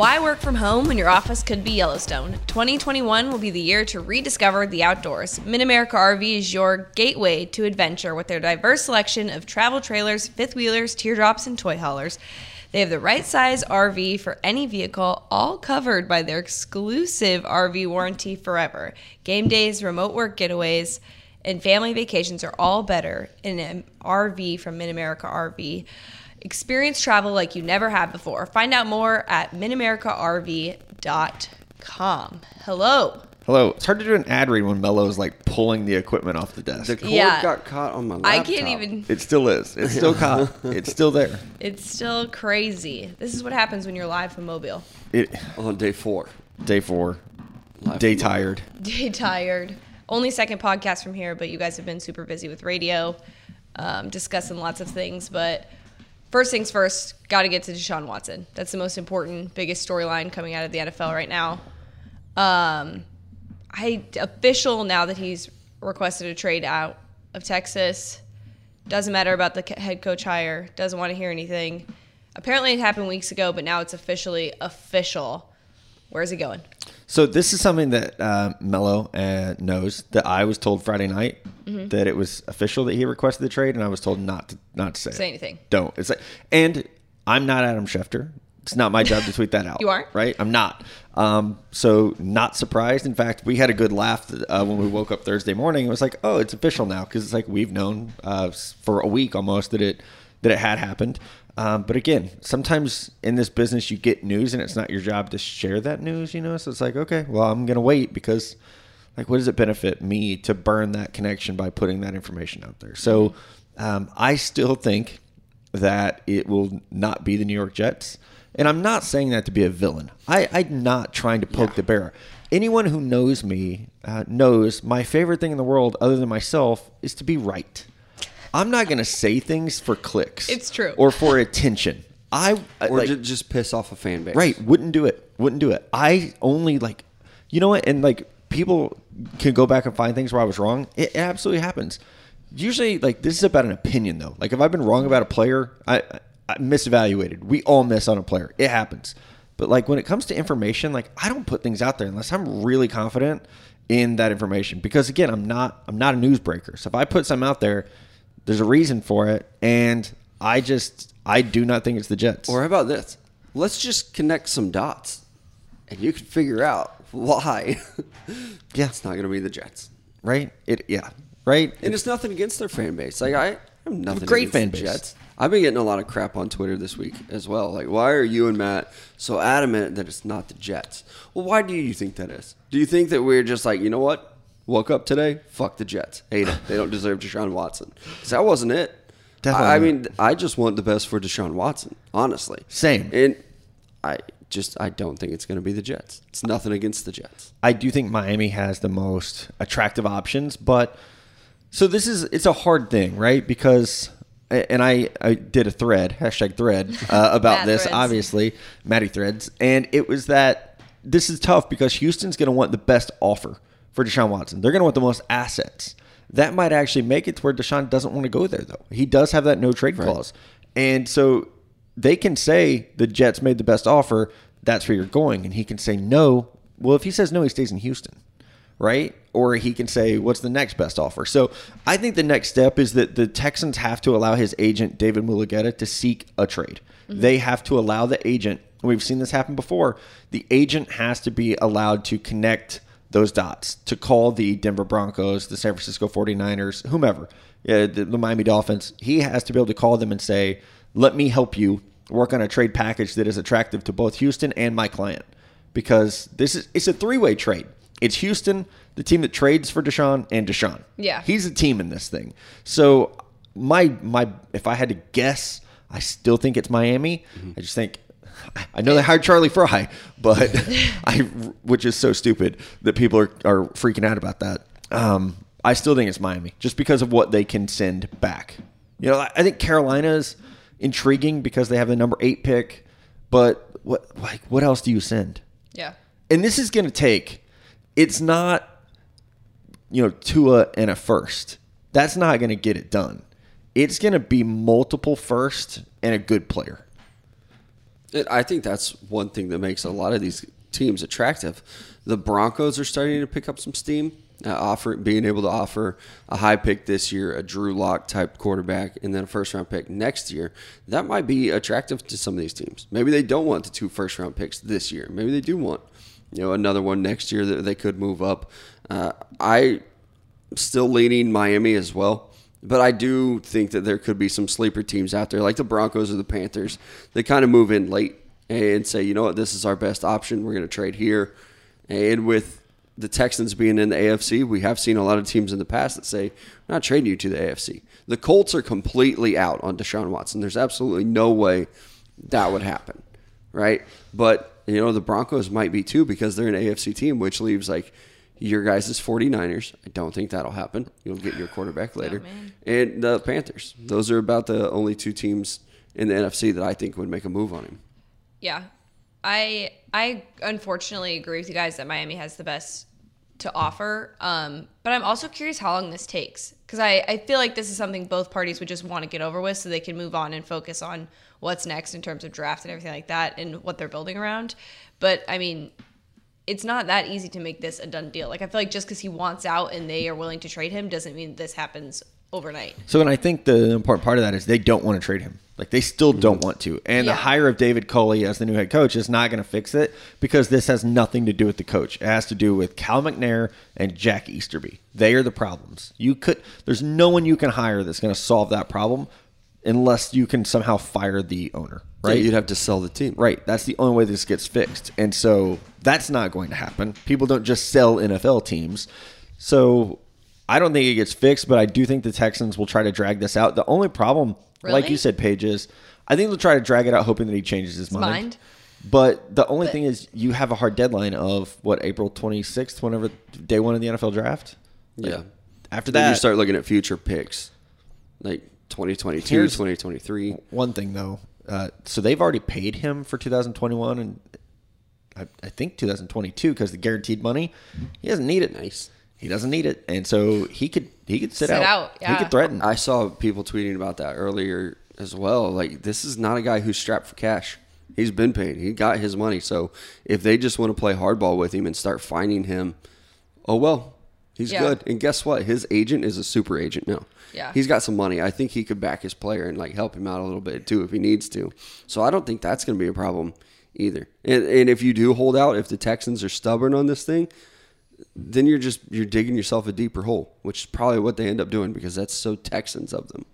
Why work from home when your office could be Yellowstone? 2021 will be the year to rediscover the outdoors. Mid America RV is your gateway to adventure with their diverse selection of travel trailers, fifth wheelers, teardrops, and toy haulers. They have the right size RV for any vehicle, all covered by their exclusive RV warranty forever. Game days, remote work getaways, and family vacations are all better in an RV from Mid America RV. Experience travel like you never have before. Find out more at midamericarv.com. Hello. Hello. It's hard to do an ad read when Mello's like pulling the equipment off the desk. The cord Yeah. got caught on my laptop. I can't even. It still is. It's still caught. It's still there. It's still crazy. This is what happens when you're live from Mobile. It, on day four. day four. Live Day tired. Day tired. Only second podcast from here, but you guys have been super busy with radio, um, discussing lots of things. But first things first, got to get to Deshaun Watson. That's the most important, biggest storyline coming out of the NFL right now. Um, I official now that he's requested a trade out of Texas. Doesn't matter about the head coach hire. Doesn't want to hear anything. Apparently, it happened weeks ago, but now it's officially official. Where's he going? So this is something that uh, Mello uh, knows that I was told Friday night Mm-hmm. that it was official that he requested the trade, and I was told not to not to say, Say it. anything. Don't. It's like, and I'm not Adam Schefter. It's not my job to tweet that out. You aren't? right? I'm not. Um, so not surprised. In fact, we had a good laugh uh, when we woke up Thursday morning. It was like, oh, it's official now because it's like we've known uh, for a week almost that it that it had happened. Um, but again, sometimes in this business you get news and it's not your job to share that news, you know. So it's like, okay, well, I'm gonna wait because, like, what does it benefit me to burn that connection by putting that information out there? So um, I still think that it will not be the New York Jets. And I'm not saying that to be a villain. I, I'm not trying to poke the bear. Anyone who knows me uh, knows my favorite thing in the world, other than myself, is to be right. I'm not going to say things for clicks. It's true. Or for attention. I I- Or like, ju- just piss off a fan base. Right. Wouldn't do it. Wouldn't do it. I only like, you know what? And like people can go back and find things where I was wrong. It absolutely happens. Usually, like this is about an opinion though. Like if I've been wrong about a player, I, I misevaluated. We all miss on a player. It happens. But like when it comes to information, like I don't put things out there unless I'm really confident in that information. Because again, I'm not I'm not a newsbreaker. So if I put something out there, there's a reason for it, and I just I do not think it's the Jets. Or how about this? Let's just connect some dots, and you can figure out why. Yeah. it's not going to be the Jets, right? It yeah, right. and it's nothing against their fan base. Like I I have nothing. Great against fan the base. Jets. I've been getting a lot of crap on Twitter this week as well. Like, why are you and Matt so adamant that it's not the Jets? Well, why do you think that is? Do you think that we're just like, you know what? Woke up today, fuck the Jets, hate them. They don't deserve Deshaun Watson. Because that wasn't it. Definitely I, I mean, I just want the best for Deshaun Watson, honestly. Same. And I just I don't think it's going to be the Jets. It's nothing against the Jets. I do think Miami has the most attractive options, but so this is it's a hard thing, right? Because and I, I did a thread hashtag thread uh, about this, threads. obviously Matty threads, and it was that this is tough because Houston's going to want the best offer for Deshaun Watson. They're going to want the most assets. That might actually make it to where Deshaun doesn't want to go there, though. He does have that no trade clause, and so they can say the Jets made the best offer. That's where you're going, and he can say no. Well, if he says no, he stays in Houston right? Or he can say, what's the next best offer? So I think the next step is that the Texans have to allow his agent, David Mulugeta, to seek a trade. Mm-hmm. They have to allow the agent, we've seen this happen before, the agent has to be allowed to connect those dots, to call the Denver Broncos, the San Francisco 49ers, whomever, yeah, the, the Miami Dolphins. He has to be able to call them and say, let me help you work on a trade package that is attractive to both Houston and my client because this is it's a three way trade. It's Houston, the team that trades for Deshaun, and Deshaun. Yeah. he's a team in this thing. So my my if I had to guess, I still think it's Miami. Mm-hmm. I just think. I know they hired Charlie Frye, but I, which is so stupid that people are, are freaking out about that. Um, I still think it's Miami, just because of what they can send back. You know, I think Carolina's intriguing because they have the number eight pick, but what like what else do you send? Yeah. and this is going to take it's not you know Tua and a first that's not going to get it done it's going to be multiple first and a good player It, I think that's one thing that makes a lot of these teams attractive. The Broncos are starting to pick up some steam, uh, offer being able to offer a high pick this year, a Drew Lock type quarterback, and then a first round pick next year. That might be attractive to some of these teams. Maybe they don't want the two first round picks this year. Maybe they do want you know another one next year that they could move up. Uh, I still leaning Miami as well. But I do think that there could be some sleeper teams out there, like the Broncos or the Panthers. They kind of move in late and say, you know what, this is our best option. We're going to trade here. And with the Texans being in the AFC, we have seen a lot of teams in the past that say, we're not trading you to the AFC. The Colts are completely out on Deshaun Watson. There's absolutely no way that would happen, right? But, you know, the Broncos might be too because they're an AFC team, which leaves like your guys' is 49ers. I don't think that'll happen. You'll get your quarterback later. and the Panthers. Those are about the only two teams in the NFC that I think would make a move on him. Yeah. I I unfortunately agree with you guys that Miami has the best to offer. Um, but I'm also curious how long this takes because I, I feel like this is something both parties would just want to get over with so they can move on and focus on what's next in terms of draft and everything like that and what they're building around. But I mean, it's not that easy to make this a done deal. Like I feel like just because he wants out and they are willing to trade him doesn't mean this happens overnight. So, and I think the important part of that is they don't want to trade him. Like they still don't want to. And Yeah. the hire of David Culley as the new head coach is not going to fix it because this has nothing to do with the coach. It has to do with Cal McNair and Jack Easterby. They are the problems. You could there's no one you can hire that's going to solve that problem unless you can somehow fire the owner, Right? right? you'd have to sell the team. Right. That's the only way this gets fixed. And so that's not going to happen. People don't just sell NFL teams. So I don't think it gets fixed, but I do think the Texans will try to drag this out. The only problem, like you said, Paige, is I think they'll try to drag it out hoping that he changes his mind. mind. But the only But- thing is you have a hard deadline of what, April 26th, whenever day one of the NFL draft? Like, Yeah. After Then that, you start looking at future picks, like 2022, Here's- 2023. One thing though, uh, so they've already paid him for 2021 and I, I think 2022 because the guaranteed money. He doesn't need it. Nice. He doesn't need it, and so he could he could sit, Sit out. out, He could threaten. I saw people tweeting about that earlier as well. Like this is not a guy who's strapped for cash. He's been paid. He got his money. So if they just want to play hardball with him and start finding him, oh well, he's Yeah. good. And guess what? His agent is a super agent now. Yeah. He's got some money. I think he could back his player and like help him out a little bit too if he needs to. So I don't think that's going to be a problem either. And, and if you do hold out, if the Texans are stubborn on this thing, then you're just you're digging yourself a deeper hole, which is probably what they end up doing because that's so Texans of them.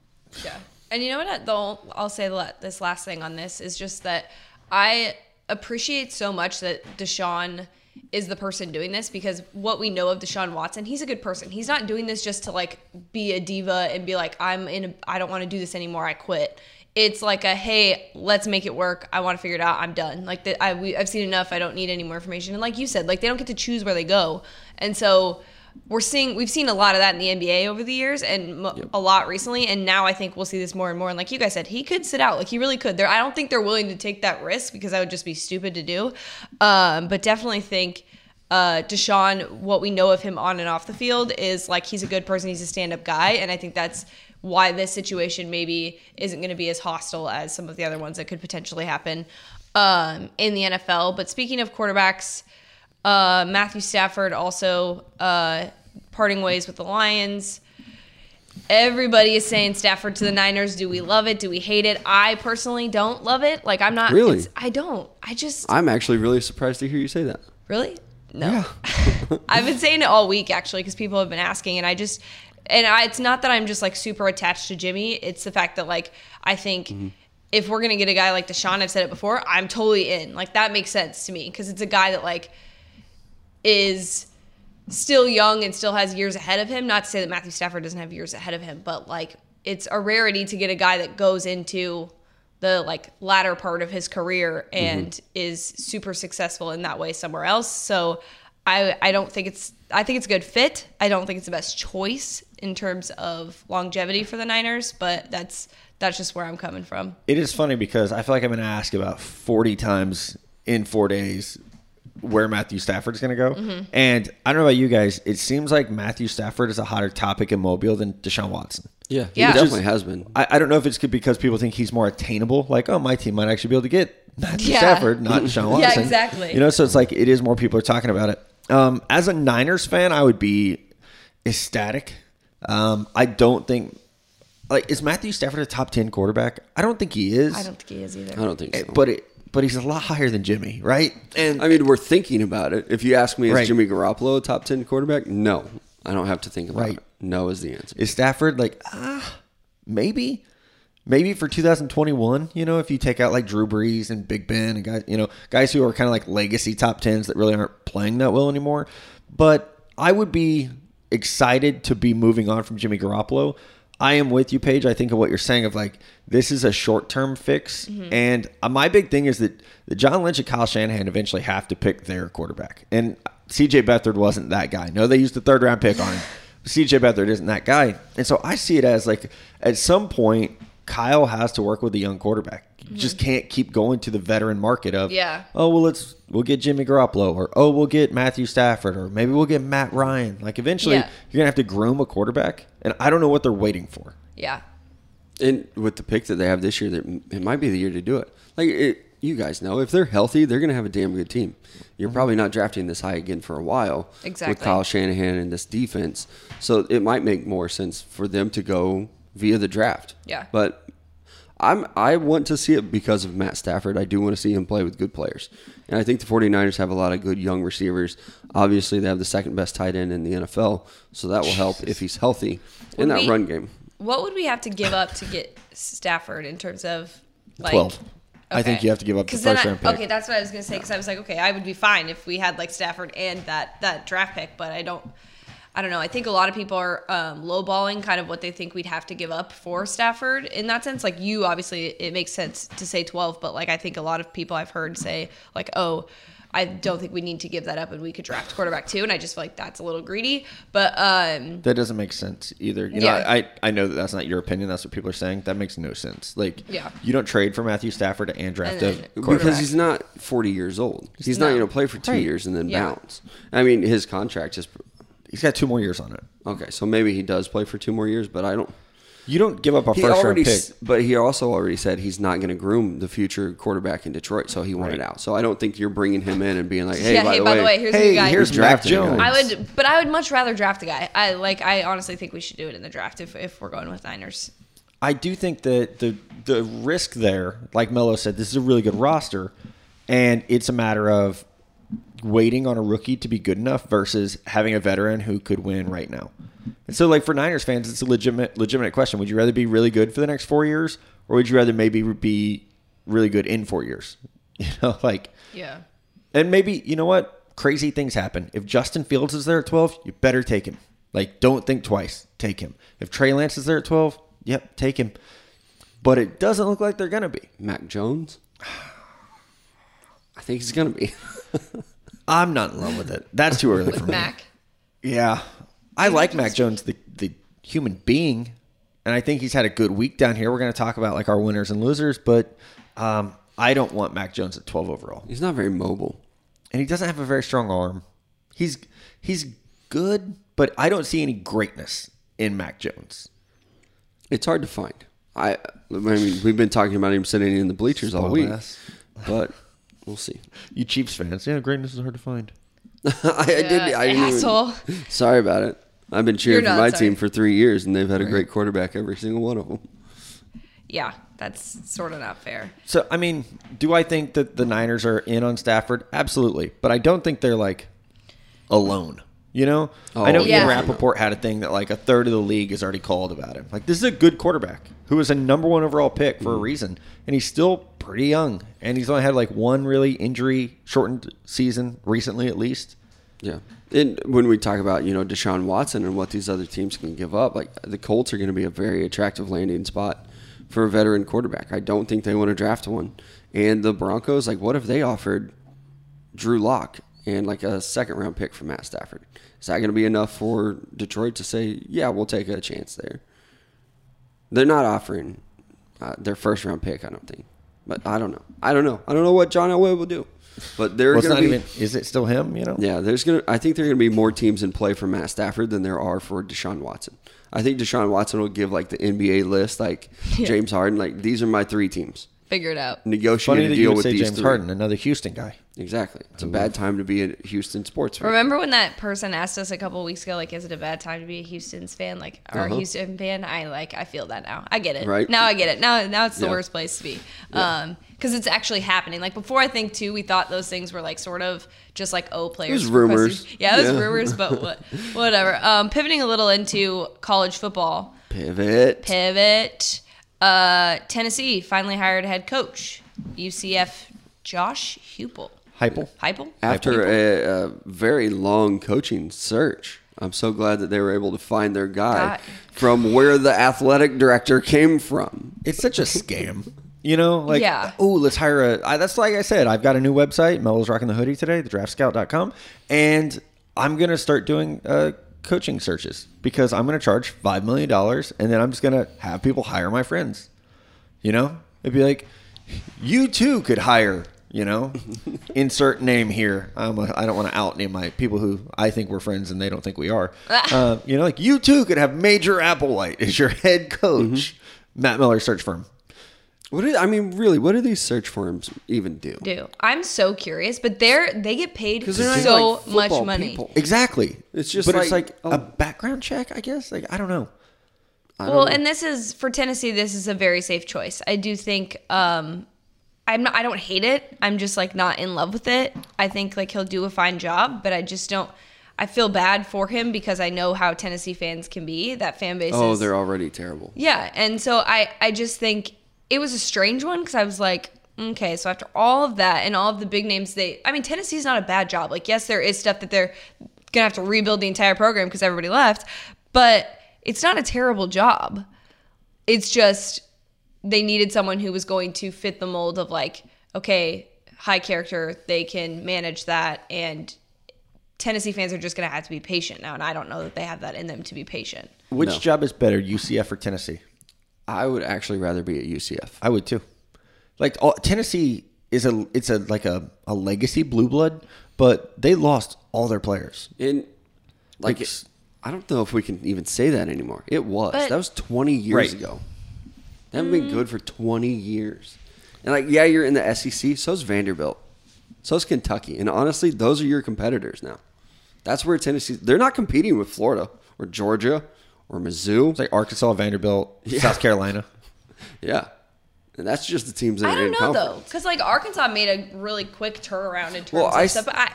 Yeah. And you know what? Though I'll say this last thing on this is just that I appreciate so much that Deshaun is the person doing this because what we know of Deshaun Watson, he's a good person. He's not doing this just to like be a diva and be like, I'm in, a, I don't want to do this anymore. I quit. It's like a hey, let's make it work. I want to figure it out. I'm done. Like that, I we, I've seen enough. I don't need any more information. And like you said, like they don't get to choose where they go. And so we're seeing we've seen a lot of that in the NBA over the years and mo- a lot recently. And now I think we'll see this more and more. And like you guys said he could sit out. Like he really could. There I don't think they're willing to take that risk because that would just be stupid to do. Um, but definitely think uh, Deshaun what we know of him on and off the field is like he's a good person. He's a stand-up guy. And I think that's why this situation maybe isn't going to be as hostile as some of the other ones that could potentially happen um, in the NFL but speaking of quarterbacks uh, Matthew Stafford also uh, parting ways with the Lions. Everybody is saying Stafford to the Niners. Do we love it? Do we hate it? I personally don't love it. Like I'm not. Really? it's- I don't. I just I'm actually really surprised to hear you say that. really no. Yeah. I've been saying it all week actually because people have been asking, and I just and I, it's not that I'm just like super attached to Jimmy. It's the fact that like I think. If we're gonna get a guy like Deshaun, I've said it before, I'm totally in. Like that makes sense to me because it's a guy that like is still young and still has years ahead of him. Not to say that Matthew Stafford doesn't have years ahead of him, but like it's a rarity to get a guy that goes into the like latter part of his career mm-hmm. and is super successful in that way somewhere else. So I I don't think it's I think it's a good fit. I don't think it's the best choice in terms of longevity for the Niners, but that's that's just where I'm coming from. It is funny because I feel like I'm going to ask about 40 times in four days where Matthew Stafford's going to go. Mm-hmm. And I don't know about you guys. It seems like Matthew Stafford is a hotter topic in Mobile than Deshaun Watson. Yeah, Yeah. he definitely has been. I, I don't know if it's because people think he's more attainable. Like, oh, my team might actually be able to get Matthew Yeah. Stafford, not Deshaun Watson. Yeah, exactly. You know, so it's like it is more people are talking about it. Um, as a Niners fan, I would be ecstatic. Um, I don't think like is Matthew Stafford a top ten quarterback? I don't think he is. I don't think he is either. I don't think so. But it, but he's a lot higher than Jimmy, right? And I mean, we're thinking about it. If you ask me, is Right. Jimmy Garoppolo a top ten quarterback? No, I don't have to think about Right. it. No is the answer. Is Stafford like ah maybe maybe for 2021? You know, if you take out like Drew Brees and Big Ben and guys, you know, guys who are kind of like legacy top tens that really aren't playing that well anymore. But I would be excited to be moving on from Jimmy Garoppolo. I am with you, Paige. I think of what you're saying of like this is a short term fix, and uh, my big thing is that, that John Lynch and Kyle Shanahan eventually have to pick their quarterback, and C.J. Beathard wasn't that guy. No, they used the third round pick on him. CJ Beathard isn't that guy. And so I see it as like at some point, Kyle has to work with a young quarterback. You just can't keep going to the veteran market of, Yeah. oh, well, let's, we'll get Jimmy Garoppolo or, oh, we'll get Matthew Stafford or maybe we'll get Matt Ryan. Like eventually Yeah. you're going to have to groom a quarterback. And I don't know what they're waiting for. Yeah. And with the pick that they have this year, that it might be the year to do it. Like it, you guys know, if they're healthy, they're going to have a damn good team. You're mm-hmm. probably not drafting this high again for a while Exactly. with Kyle Shanahan and this defense. So it might make more sense for them to go via the draft. Yeah. But I'm I want to see it because of Matt Stafford. I do want to see him play with good players. And I think the 49ers have a lot of good young receivers. Obviously, they have the second best tight end in the NFL, so that will help if he's healthy in Would that we- run game. What would we have to give up to get Stafford in terms of like 12. I think you have to give up the 'Cause then first I- round pick. Okay, that's what I was gonna say because I was like, okay, I would be fine if we had like Stafford and that that draft pick, but I don't. I don't know. I think a lot of people are um, lowballing kind of what they think we'd have to give up for Stafford in that sense. Like you, obviously, it makes sense to say 12, but like I think a lot of people I've heard say like, oh, I don't think we need to give that up and we could draft quarterback too. And I just feel like that's a little greedy. But um, That doesn't make sense either. You know, Yeah. I, I know that that's not your opinion. That's what people are saying. That makes no sense. Like, Yeah. you don't trade for Matthew Stafford and draft And a. Because he's not 40 years old. He's not No. going to play for two Right. years and then Yeah. bounce. I mean, his contract is He's got two more years on it. okay. So maybe he does play for two more years, but I don't. You don't give up a He first round pick. s- but he also already said he's not going to groom the future quarterback in Detroit, so he wanted Right. out. So I don't think you're bringing him in and being like, hey, yeah, by, hey, the, by way, the way, here's hey, the guy. here's Mac drafting. Jones. I would, but I would much rather draft a guy. I like. I honestly think we should do it in the draft if, if we're going with Niners. I do think that the the risk there, like Melo said, this is a really good roster, and it's a matter of waiting on a rookie to be good enough versus having a veteran who could win right now. And so, like for Niners fans, it's a legitimate legitimate question. Would you rather be really good for the next four years, or would you rather maybe be really good in four years? You know, like Yeah. and maybe you know what? Crazy things happen. If Justin Fields is there at twelve, you better take him. Like, don't think twice. Take him. If Trey Lance is there at twelve, yep, take him. But it doesn't look like they're gonna be. Mac Jones. I think he's going to be. I'm not in love with it. That's too early for With me. Mac. Yeah, I like Mac Jones, the the human being, and I think he's had a good week down here. We're gonna talk about like our winners and losers, but um, I don't want Mac Jones at twelve overall. he's not very mobile. and he doesn't have a very strong arm. He's he's good, but I don't see any greatness in Mac Jones. It's hard to find. I, I mean, we've been talking about him sitting in the bleachers all week, ass. but we'll see. You Chiefs fans, yeah, greatness is hard to find. I, I did. I didn't even- asshole. sorry about it. I've been cheering You're for not my sorry. team for three years, and they've had a great quarterback every single one of them. Yeah, that's sort of not fair. So I mean, do I think that the Niners are in on Stafford? Absolutely, but I don't think they're like alone. You know, I know Oh, yeah. Ian Rapoport had a thing that like a third of the league is already called about him. Like this is a good quarterback who was a number one overall pick for a mm-hmm. reason, and he's still pretty young, and he's only had like one really injury shortened season recently, at least. Yeah. And when we talk about, you know, Deshaun Watson and what these other teams can give up, like the Colts are going to be a very attractive landing spot for a veteran quarterback. I don't think they want to draft one. And the Broncos, like, what if they offered Drew Lock and like a second round pick for Matt Stafford? Is that going to be enough for Detroit to say, yeah, we'll take a chance there? They're not offering uh, their first round pick, I don't think. But I don't know. I don't know. I don't know what John Elway will do. But they're Well, going not to be. even. Is it still him? You know. Yeah, there's gonna. I think there are gonna be more teams in play for Matt Stafford than there are for Deshaun Watson. I think Deshaun Watson will give like the NBA list, like Yeah. James Harden, like these are my three teams. Figure it out. negotiate Funny a that you deal would with say these James three. Harden, another Houston guy. Exactly. It's a bad time to be a Houston sports fan. Remember when that person asked us a couple weeks ago, like, is it a bad time to be a Houston's fan, like, or a Uh-huh. Houston fan? I like, I feel that now. I get it. Right. now, I get it. Now, now it's the Yeah. worst place to be, um, because it's actually happening. Like before, I think too, we thought those things were like sort of just like oh, players. was rumors. requesting- Yeah, it was Yeah. rumors, but what, whatever. Um, pivoting a little into college football. Pivot. Pivot. Uh, Tennessee finally hired a head coach. UCF Josh Heupel. Heupel. Heupel. After a, a very long coaching search, I'm so glad that they were able to find their guy God. from where the athletic director came from. It's such a scam. You know, like, Yeah. oh, let's hire a. I, that's like I said, I've got a new website, Melo's rocking the hoodie today, thedraftscout.com, and I'm going to start doing uh, coaching searches because I'm going to charge $5 million and then I'm just going to have people hire my friends. You know, it'd be like, you too could hire, you know, insert name here. I'm a, I don't want to out name my people who I think we're friends and they don't think we are. uh, you know, like you too could have Major Applewhite as your head coach, Matt Miller search firm. What do, I mean, really, what do these search firms even do? do. I'm so curious, but they're they get paid they're so like much money. people. Exactly. It's just but it's like, like oh. a background check, I guess. Like I don't know. I don't Well, know. and this is for Tennessee. This is a very safe choice. I do think. Um, I'm not. I don't hate it. I'm just like not in love with it. I think like he'll do a fine job, but I just don't. I feel bad for him because I know how Tennessee fans can be. That fan base. oh, is, they're already terrible. Yeah, and so I I just think it was a strange one because I was like, okay, so after all of that and all of the big names, they I mean Tennessee's not a bad job. Like yes, there is stuff that they're gonna have to rebuild the entire program because everybody left, but it's not a terrible job. It's just they needed someone who was going to fit the mold of like, okay, high character, they can manage that and Tennessee fans are just going to have to be patient now and I don't know that they have that in them to be patient. Which No. job is better, UCF or Tennessee? I would actually rather be at UCF. I would too. Like all, Tennessee is a it's a like a, a legacy blue blood, but they lost all their players. And like, Like, it- I don't know if we can even say that anymore. It was. But- that was 20 years Right. ago. They haven't been mm-hmm. good for 20 years. And like, yeah, you're in the SEC. So's Vanderbilt. So's Kentucky. And honestly, those are your competitors now. That's where Tennessee. They're not competing with Florida or Georgia or Mizzou. It's like Arkansas, Vanderbilt, South Carolina. yeah, and that's just the teams that I don't in know conference. though, because like Arkansas made a really quick turnaround in terms Well, of I stuff. But I,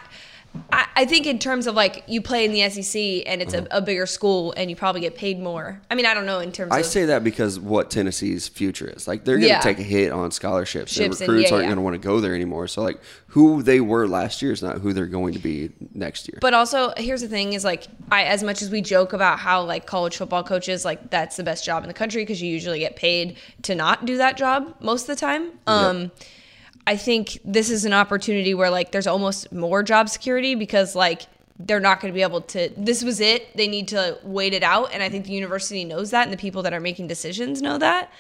I, I think in terms of like you play in the SEC and it's a, a bigger school and you probably get paid more. I mean, I don't know in terms of I of say that because what Tennessee's future is. Like they're going to Yeah. take a hit on scholarships. and Ships and- recruits yeah, aren't yeah. going to want to go there anymore. So like who they were last year is not who they're going to be next year. But also, here's the thing: is like, I as much as we joke about how like college football coaches like that's the best job in the country because you usually get paid to not do that job most of the time. Um, I think this is an opportunity where like there's almost more job security because like they're not going to be able to. This was it. They need to wait it out, and I think the university knows that, and the people that are making decisions know that.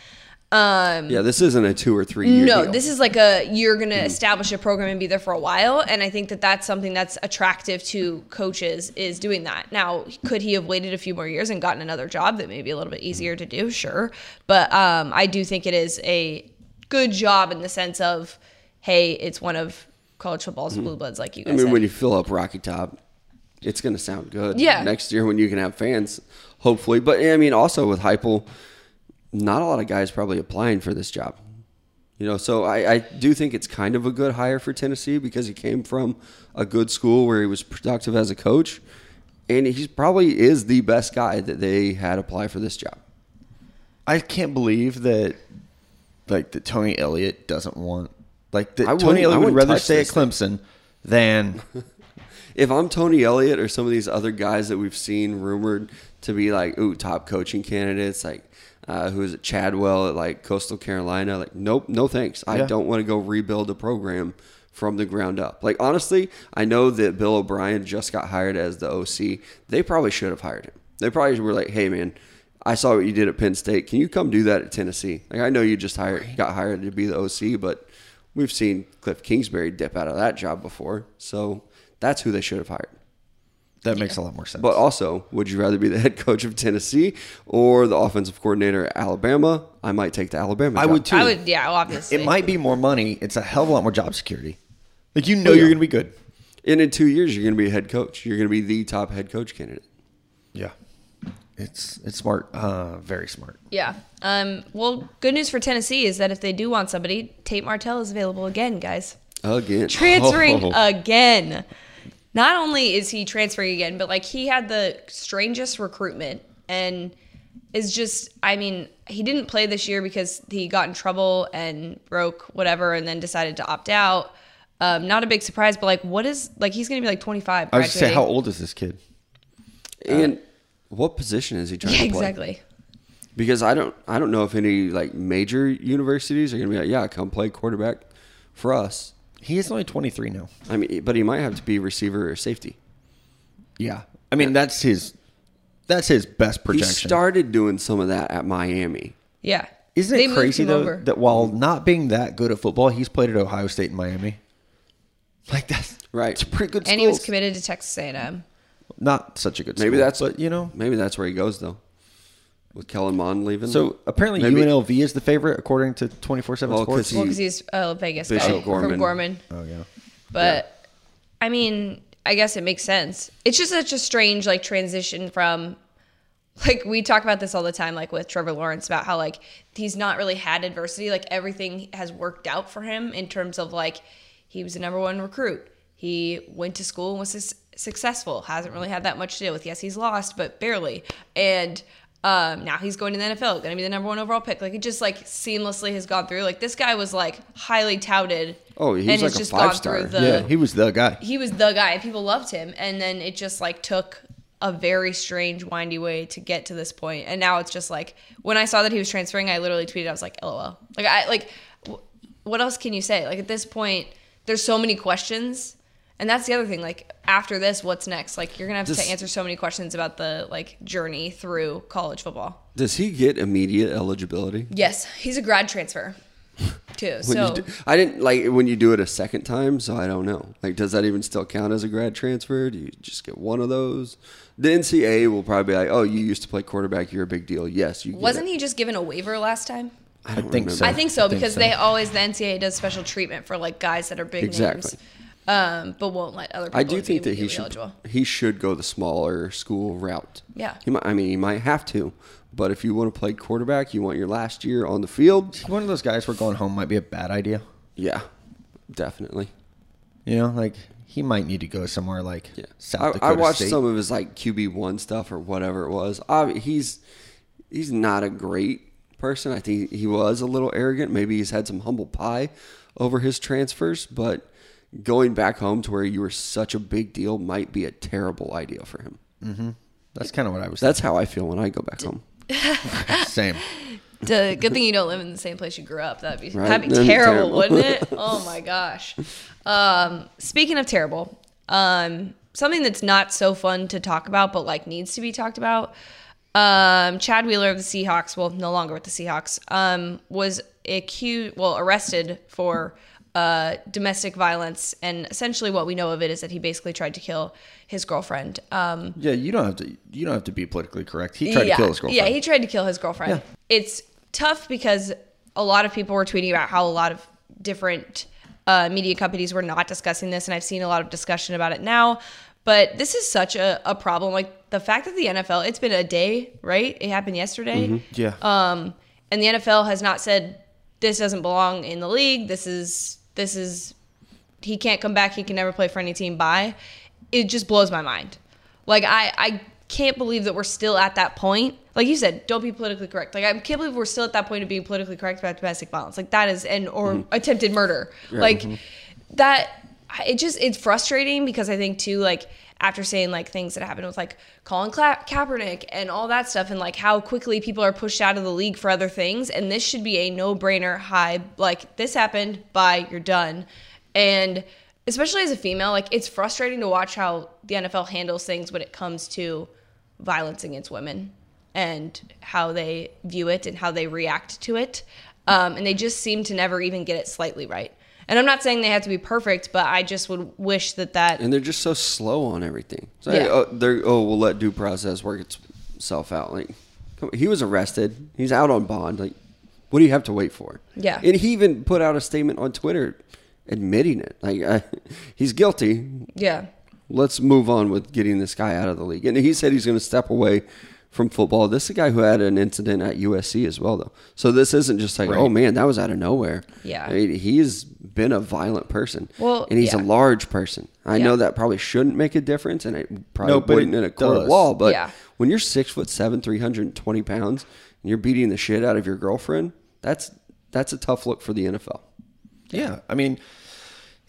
Um, yeah, this isn't a two or three year no, deal. this is like a you're going to establish a program and be there for a while, and I think that that's something that's attractive to coaches is doing that. Now, could he have waited a few more years and gotten another job that may be a little bit easier to do? Sure, but um, I do think it is a good job in the sense of, hey, it's one of college football's mm-hmm. blue bloods, like you I mean, said. when you fill up Rocky Top, it's going to sound good. Yeah. Next year when you can have fans, hopefully. But I mean, also with Heupel, not a lot of guys probably applying for this job. You know, so I, I do think it's kind of a good hire for Tennessee because he came from a good school where he was productive as a coach, and he probably is the best guy that they had apply for this job. I can't believe that like that Tony Elliott doesn't want like that I Tony Elliott would rather stay at this thing. Clemson than If I'm Tony Elliott or some of these other guys that we've seen rumored to be like, ooh, top coaching candidates, like uh, who is it, Chadwell at like Coastal Carolina, like, nope, no thanks. I Yeah. don't want to go rebuild a program from the ground up. Like, honestly, I know that Bill O'Brien just got hired as the OC. They probably should have hired him. They probably were like, hey, man, I saw what you did at Penn State. Can you come do that at Tennessee? Like, I know you just hired, got hired to be the OC, but we've seen Cliff Kingsbury dip out of that job before. So that's who they should have hired. That makes a lot more sense. But also, would you rather be the head coach of Tennessee or the offensive coordinator at Alabama? I might take the Alabama. I job. would too. I would, yeah, obviously. It might be more money. It's a hell of a lot more job security. Like you know Oh, yeah. you're going to be good. And in two years, you're going to be a head coach. You're going to be the top head coach candidate. Yeah. It's it's smart. Uh, very smart. Yeah. Um, well, good news for Tennessee is that if they do want somebody, Tate Martell is available again, guys. Again. Transferring Oh. again. Not only is he transferring again, but like he had the strangest recruitment and is just, I mean, he didn't play this year because he got in trouble and broke whatever and then decided to opt out. Um, not a big surprise, but like, what is, like, he's going to be like 25. I was just say, how old is this kid? And what position is he trying Yeah, to play? exactly. Because I don't, I don't know if any like major universities are going to be like, yeah, come play quarterback for us. He is only 23 now. I mean, but he might have to be receiver or safety. Yeah. I mean, that's his that's his best projection. He started doing some of that at Miami. Yeah. Isn't They it moved crazy though over. that while not being that good at football, he's played at Ohio State and Miami. Like that's Right. It's a pretty good. and he was committed to Texas A&M. Not such a good. Maybe school, that's but you know. Maybe that's where he goes though. With Kellen Mond leaving. So apparently Maybe- UNLV is the favorite according to 24/7 Well, 'cause Sports. he- Well, because he's a Vegas Bishop guy Gorman. from Gorman. oh yeah. But I mean, I guess it makes sense. It's just such a strange like transition from like we talk about this all the time like with Trevor Lawrence about how like he's not really had adversity like everything has worked out for him in terms of like he was the number one recruit. He went to school and was successful. Hasn't really had that much to do with. Yes, he's lost, but barely. And um, now he's going to the NFL, going to be the number one overall pick. Like it just like seamlessly has gone through. Like this guy was like highly touted. Oh, he was like a gone through the yeah, he was the guy. he was the guy people loved him and then it just like took a very strange windy way to get to this point. and now it's just like when i saw that he was transferring i literally tweeted i was like lol like i like wh- what else can you say like at this point there's so many questions and that's the other thing like after this what's next like you're gonna have Just- to answer so many questions about the like journey through college football does he get immediate eligibility? yes he's a grad transfer too When so do, I didn't like when you do it a second time, so I don't know. Like, does that even still count as a grad transfer? Do you just get one of those? The NCAA will probably be like, "Oh, you used to play quarterback. You're a big deal. Yes, you." Wasn't it. he just given a waiver last time I, I don't think remember. so. I think so I think because so. they always the NCAA does special treatment for like guys that are big Exactly. names, um, but won't let other people. I do be think that he should. eligible. He should go the smaller school route. Yeah. He might. I mean, he might have to. But if you want to play quarterback, you want your last year on the field. One of those guys where going home might be a bad idea. Yeah, definitely. You know, like he might need to go somewhere like Yeah, South I, Dakota I watched State. some of his like QB one stuff or whatever it was. Ob- he's he's not a great person. I think he was a little arrogant. Maybe he's had some humble pie over his transfers, but going back home to where you were such a big deal might be a terrible idea for him. That's kind of what I was. That's how I feel when I go back home. same. Duh, good thing you don't live in the same place you grew up. That'd be Right? that'd be That'd be terrible, terrible. wouldn't it? Oh my gosh. Um, speaking of terrible, um, something that's not so fun to talk about, but like needs to be talked about. Um, Chad Wheeler of the Seahawks, well, no longer with the Seahawks, um, was accused, well, arrested for uh, domestic violence, and essentially what we know of it is that he basically tried to kill his girlfriend. Um, Yeah, you don't have to. You don't have to be politically correct. He tried yeah. to kill his girlfriend. Yeah, he tried to kill his girlfriend. Yeah. It's tough because a lot of people were tweeting about how a lot of different uh, media companies were not discussing this, and I've seen a lot of discussion about it now. But this is such a, a problem. Like the fact that the NFL, it's been a day, right? It happened yesterday. yeah. Um, and the NFL has not said this doesn't belong in the league. This is this is he can't come back. He can never play for any team. Bye. It just blows my mind. Like I I can't believe that we're still at that point. Like you said, don't be politically correct. Like I can't believe we're still at that point of being politically correct about domestic violence. Like that is and or mm-hmm. attempted murder. Like mm-hmm. that it just it's frustrating because I think too like after saying like things that happened with like Colin Cla- Kaepernick and all that stuff and like how quickly people are pushed out of the league for other things. And this should be a no-brainer high like this happened bye you're done. And especially as a female like it's frustrating to watch how the NFL handles things when it comes to violence against women and how they view it and how they react to it. Um, and they just seem to never even get it slightly right And I'm not saying they have to be perfect, but I just would wish that that and they're just so slow on everything. So, Yeah. oh, they're oh, we'll let due process work itself out. Like, he was arrested. He's out on bond. Like, what do you have to wait for? Yeah. And he even put out a statement on Twitter admitting it. Like, he's guilty. yeah. Let's move on with getting this guy out of the league. And he said he's going to step away from football. This is a guy who had an incident at USC as well, though. So this isn't just like, oh, Right. oh man, that was out of nowhere. Yeah. I mean, he's been a violent person. Well, and he's yeah. a large person. I Yeah. know that probably shouldn't make a difference, and it probably No, wouldn't in a court law. But Yeah. when you're six foot seven, three hundred and twenty pounds, and you're beating the shit out of your girlfriend, that's that's a tough look for the NFL. Yeah, I mean,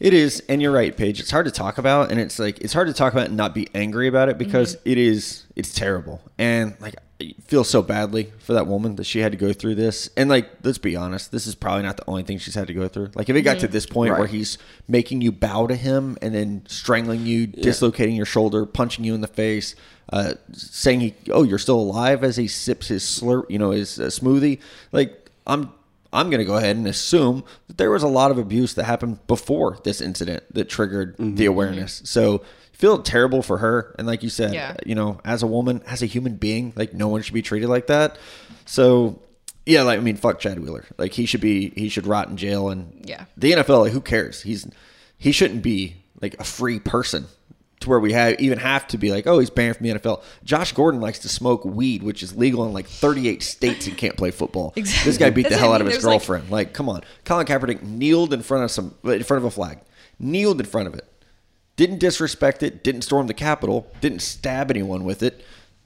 it is, and you're right, Paige. It's hard to talk about, and it's like it's hard to talk about and not be angry about it because it is it's terrible, and like I feel so badly for that woman that she had to go through this. And like, let's be honest, this is probably not the only thing she's had to go through. Like, if it got to this point where he's making you bow to him and then strangling you, dislocating your shoulder, punching you in the face. Uh, saying he, oh, you're still alive as he sips his slurp, you know, his uh, smoothie. Like, I'm I'm going to go ahead and assume that there was a lot of abuse that happened before this incident that triggered the mm-hmm. awareness. So feel terrible for her. And like you said, Yeah. you know, as a woman, as a human being, like no one should be treated like that. So yeah, like I mean, fuck Chad Wheeler. Like he should be, he should rot in jail. And Yeah. the NFL, like who cares? He's he shouldn't be like a free person to where we have even have to be like, oh, he's banned from the NFL. Josh Gordon likes to smoke weed, which is legal in like 38 states and can't play football. Exactly. This guy beat That's the hell I out of his There's, like- girlfriend. Like, come on. Colin Kaepernick kneeled in front of some in front of a flag. Kneeled in front of it. Didn't disrespect it, didn't storm the Capitol, didn't stab anyone with it,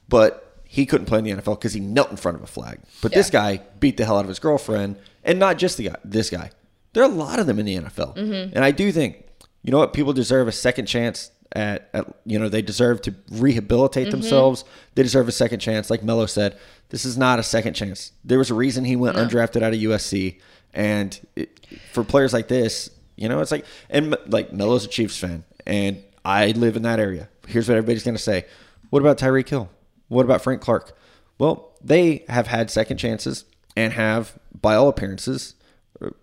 but he couldn't play in the NFL because he knelt in front of a flag. But this guy beat the hell out of his girlfriend, and not just the guy. This guy. There are a lot of them in the NFL, Mm-hmm. and I do think, you know what, people deserve a second chance. At, at you know they deserve to rehabilitate Mm-hmm. themselves. They deserve a second chance. Like Mello said, this is not a second chance. There was a reason he went undrafted out of USC, and it, for players like this, you know, it's like and like Melo's a Chiefs fan, and I live in that area. Here's what everybody's going to say: What about Tyreek Hill? What about Frank Clark? Well, they have had second chances and have, by all appearances,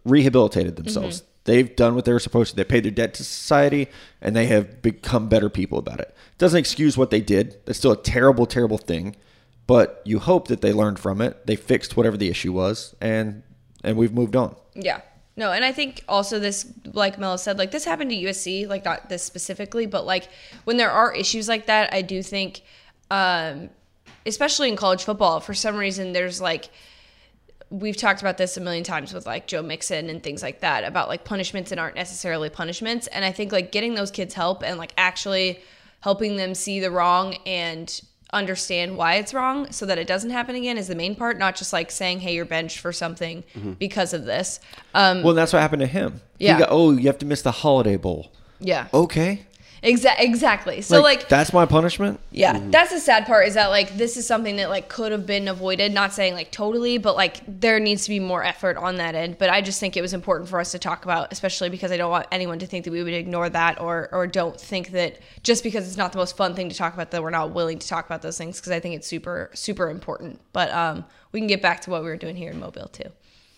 rehabilitated themselves. They've done what they were supposed to. They paid their debt to society, and they have become better people about it. it Doesn't excuse what they did. That's still a terrible, terrible thing. But you hope that they learned from it. They fixed whatever the issue was, and and we've moved on. Yeah. No, and I think also this, like Melo said, like this happened to USC, like not this specifically, but like when there are issues like that, I do think, um, especially in college football, for some reason, there's like, we've talked about this a million times with like Joe Mixon and things like that about like punishments that aren't necessarily punishments. And I think like getting those kids help and like actually helping them see the wrong and understand why it's wrong so that it doesn't happen again is the main part, not just like saying, hey, you're benched for something because of this. Um, Well, that's what happened to him. He Yeah. got, oh, you have to miss the Holiday Bowl. yeah. Okay. Exa- exactly. So like, that's my punishment. yeah, that's the sad part is that like this is something that like could have been avoided. Not saying like totally, but like there needs to be more effort on that end. But I just think it was important for us to talk about, especially because I don't want anyone to think that we would ignore that or or don't think that just because it's not the most fun thing to talk about that we're not willing to talk about those things because I think it's super super important. But um, we can get back to what we were doing here in Mobile too.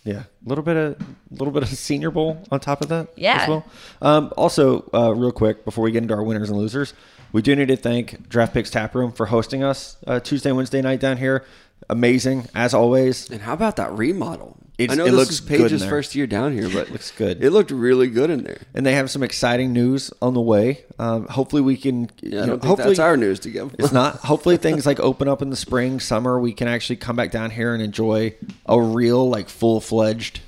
Yeah, a little bit of a little bit of Senior Bowl on top of that. Yeah. As well. Um, also, uh, real quick before we get into our winners and losers, we do need to thank Draft Picks Tap Room for hosting us uh, Tuesday, Wednesday night down here. Amazing as always. And how about that remodel? It's- I know it this looks is Paige's first year down here, but Looks good. It looked really good in there. And they have some exciting news on the way. Um, hopefully, we can. Yeah, you I know, hopefully, that's our news to give. It's not. Hopefully, things like open up in the spring, summer. We can actually come back down here and enjoy a real, like, full fledged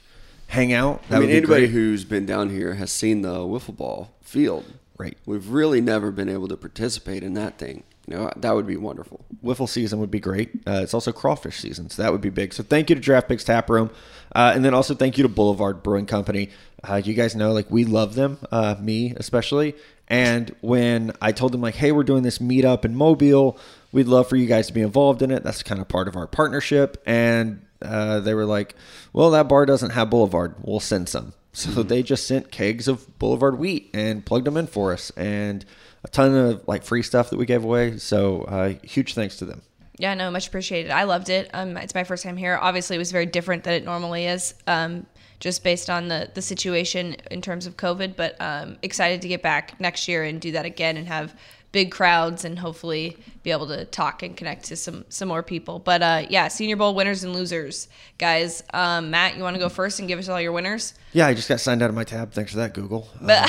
hangout. That I mean, anybody great. who's been down here has seen the wiffle ball field. Right. We've really never been able to participate in that thing. You know, that would be wonderful. Wiffle season would be great. Uh, it's also crawfish season, so that would be big. So thank you to Draft Picks Tap Room, uh, and then also thank you to Boulevard Brewing Company. Uh, you guys know, like we love them, uh, me especially. And when I told them, like, hey, we're doing this meetup in Mobile, we'd love for you guys to be involved in it. That's kind of part of our partnership. And uh, they were like, well, that bar doesn't have Boulevard. We'll send some. So they just sent kegs of Boulevard wheat and plugged them in for us, and a ton of like free stuff that we gave away. So uh, huge thanks to them. Yeah, no, much appreciated. I loved it. Um, it's my first time here. Obviously, it was very different than it normally is, um, just based on the the situation in terms of COVID. But um, excited to get back next year and do that again and have big crowds and hopefully be able to talk and connect to some some more people. But uh, yeah, Senior Bowl winners and losers, guys. Um, Matt, you want to go first and give us all your winners? Yeah, I just got signed out of my tab. Thanks for that, Google. Uh,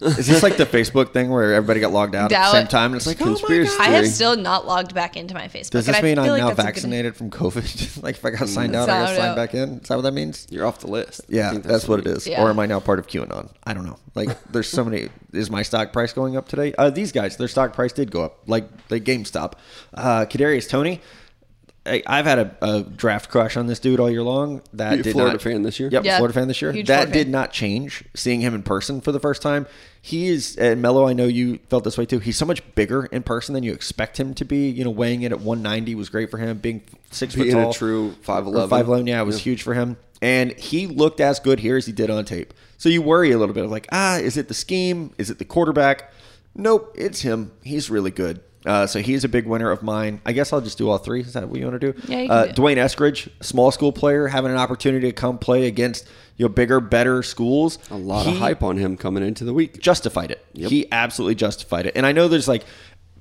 is this like the Facebook thing where everybody got logged out at the same time? And it's like, Conspiracy oh my I have still not logged back into my Facebook. Does this mean I'm like now that's good- vaccinated from COVID? like if I got signed Mm. out, I got signed back in? Is that what that means? You're off the list. Yeah, think that's, what it is. Yeah. Or am I now part of QAnon? I don't know. Like, there's so many. Is my stock price going up today? Uh, these guys, their stock price did go up, like the GameStop. Uh, Kadarius Toney. I, I've had a, a draft crush on this dude all year long. That did Florida not, fan this year? Yep, Yeah, Florida fan this year. huge That did fan. not change. Seeing him in person for the first time, he is. And Mello, I know you felt this way too. He's so much bigger in person than you expect him to be. You know, weighing in at 190 was great for him. Being six Being foot a tall, true 5'11", 5'11", yeah, it was huge for him. And he looked as good here as he did on tape. So you worry a little bit of like, ah, is it the scheme? Is it the quarterback? Nope, it's him. He's really good. Uh, so he's a big winner of mine. I guess I'll just do all three. Is that what you want to do? Yeah, you can uh, do it. D'Wayne Eskridge, small school player, having an opportunity to come play against you know bigger, better schools. A lot He- of hype on him coming into the week. justified it. Yep. He absolutely justified it. And I know there's like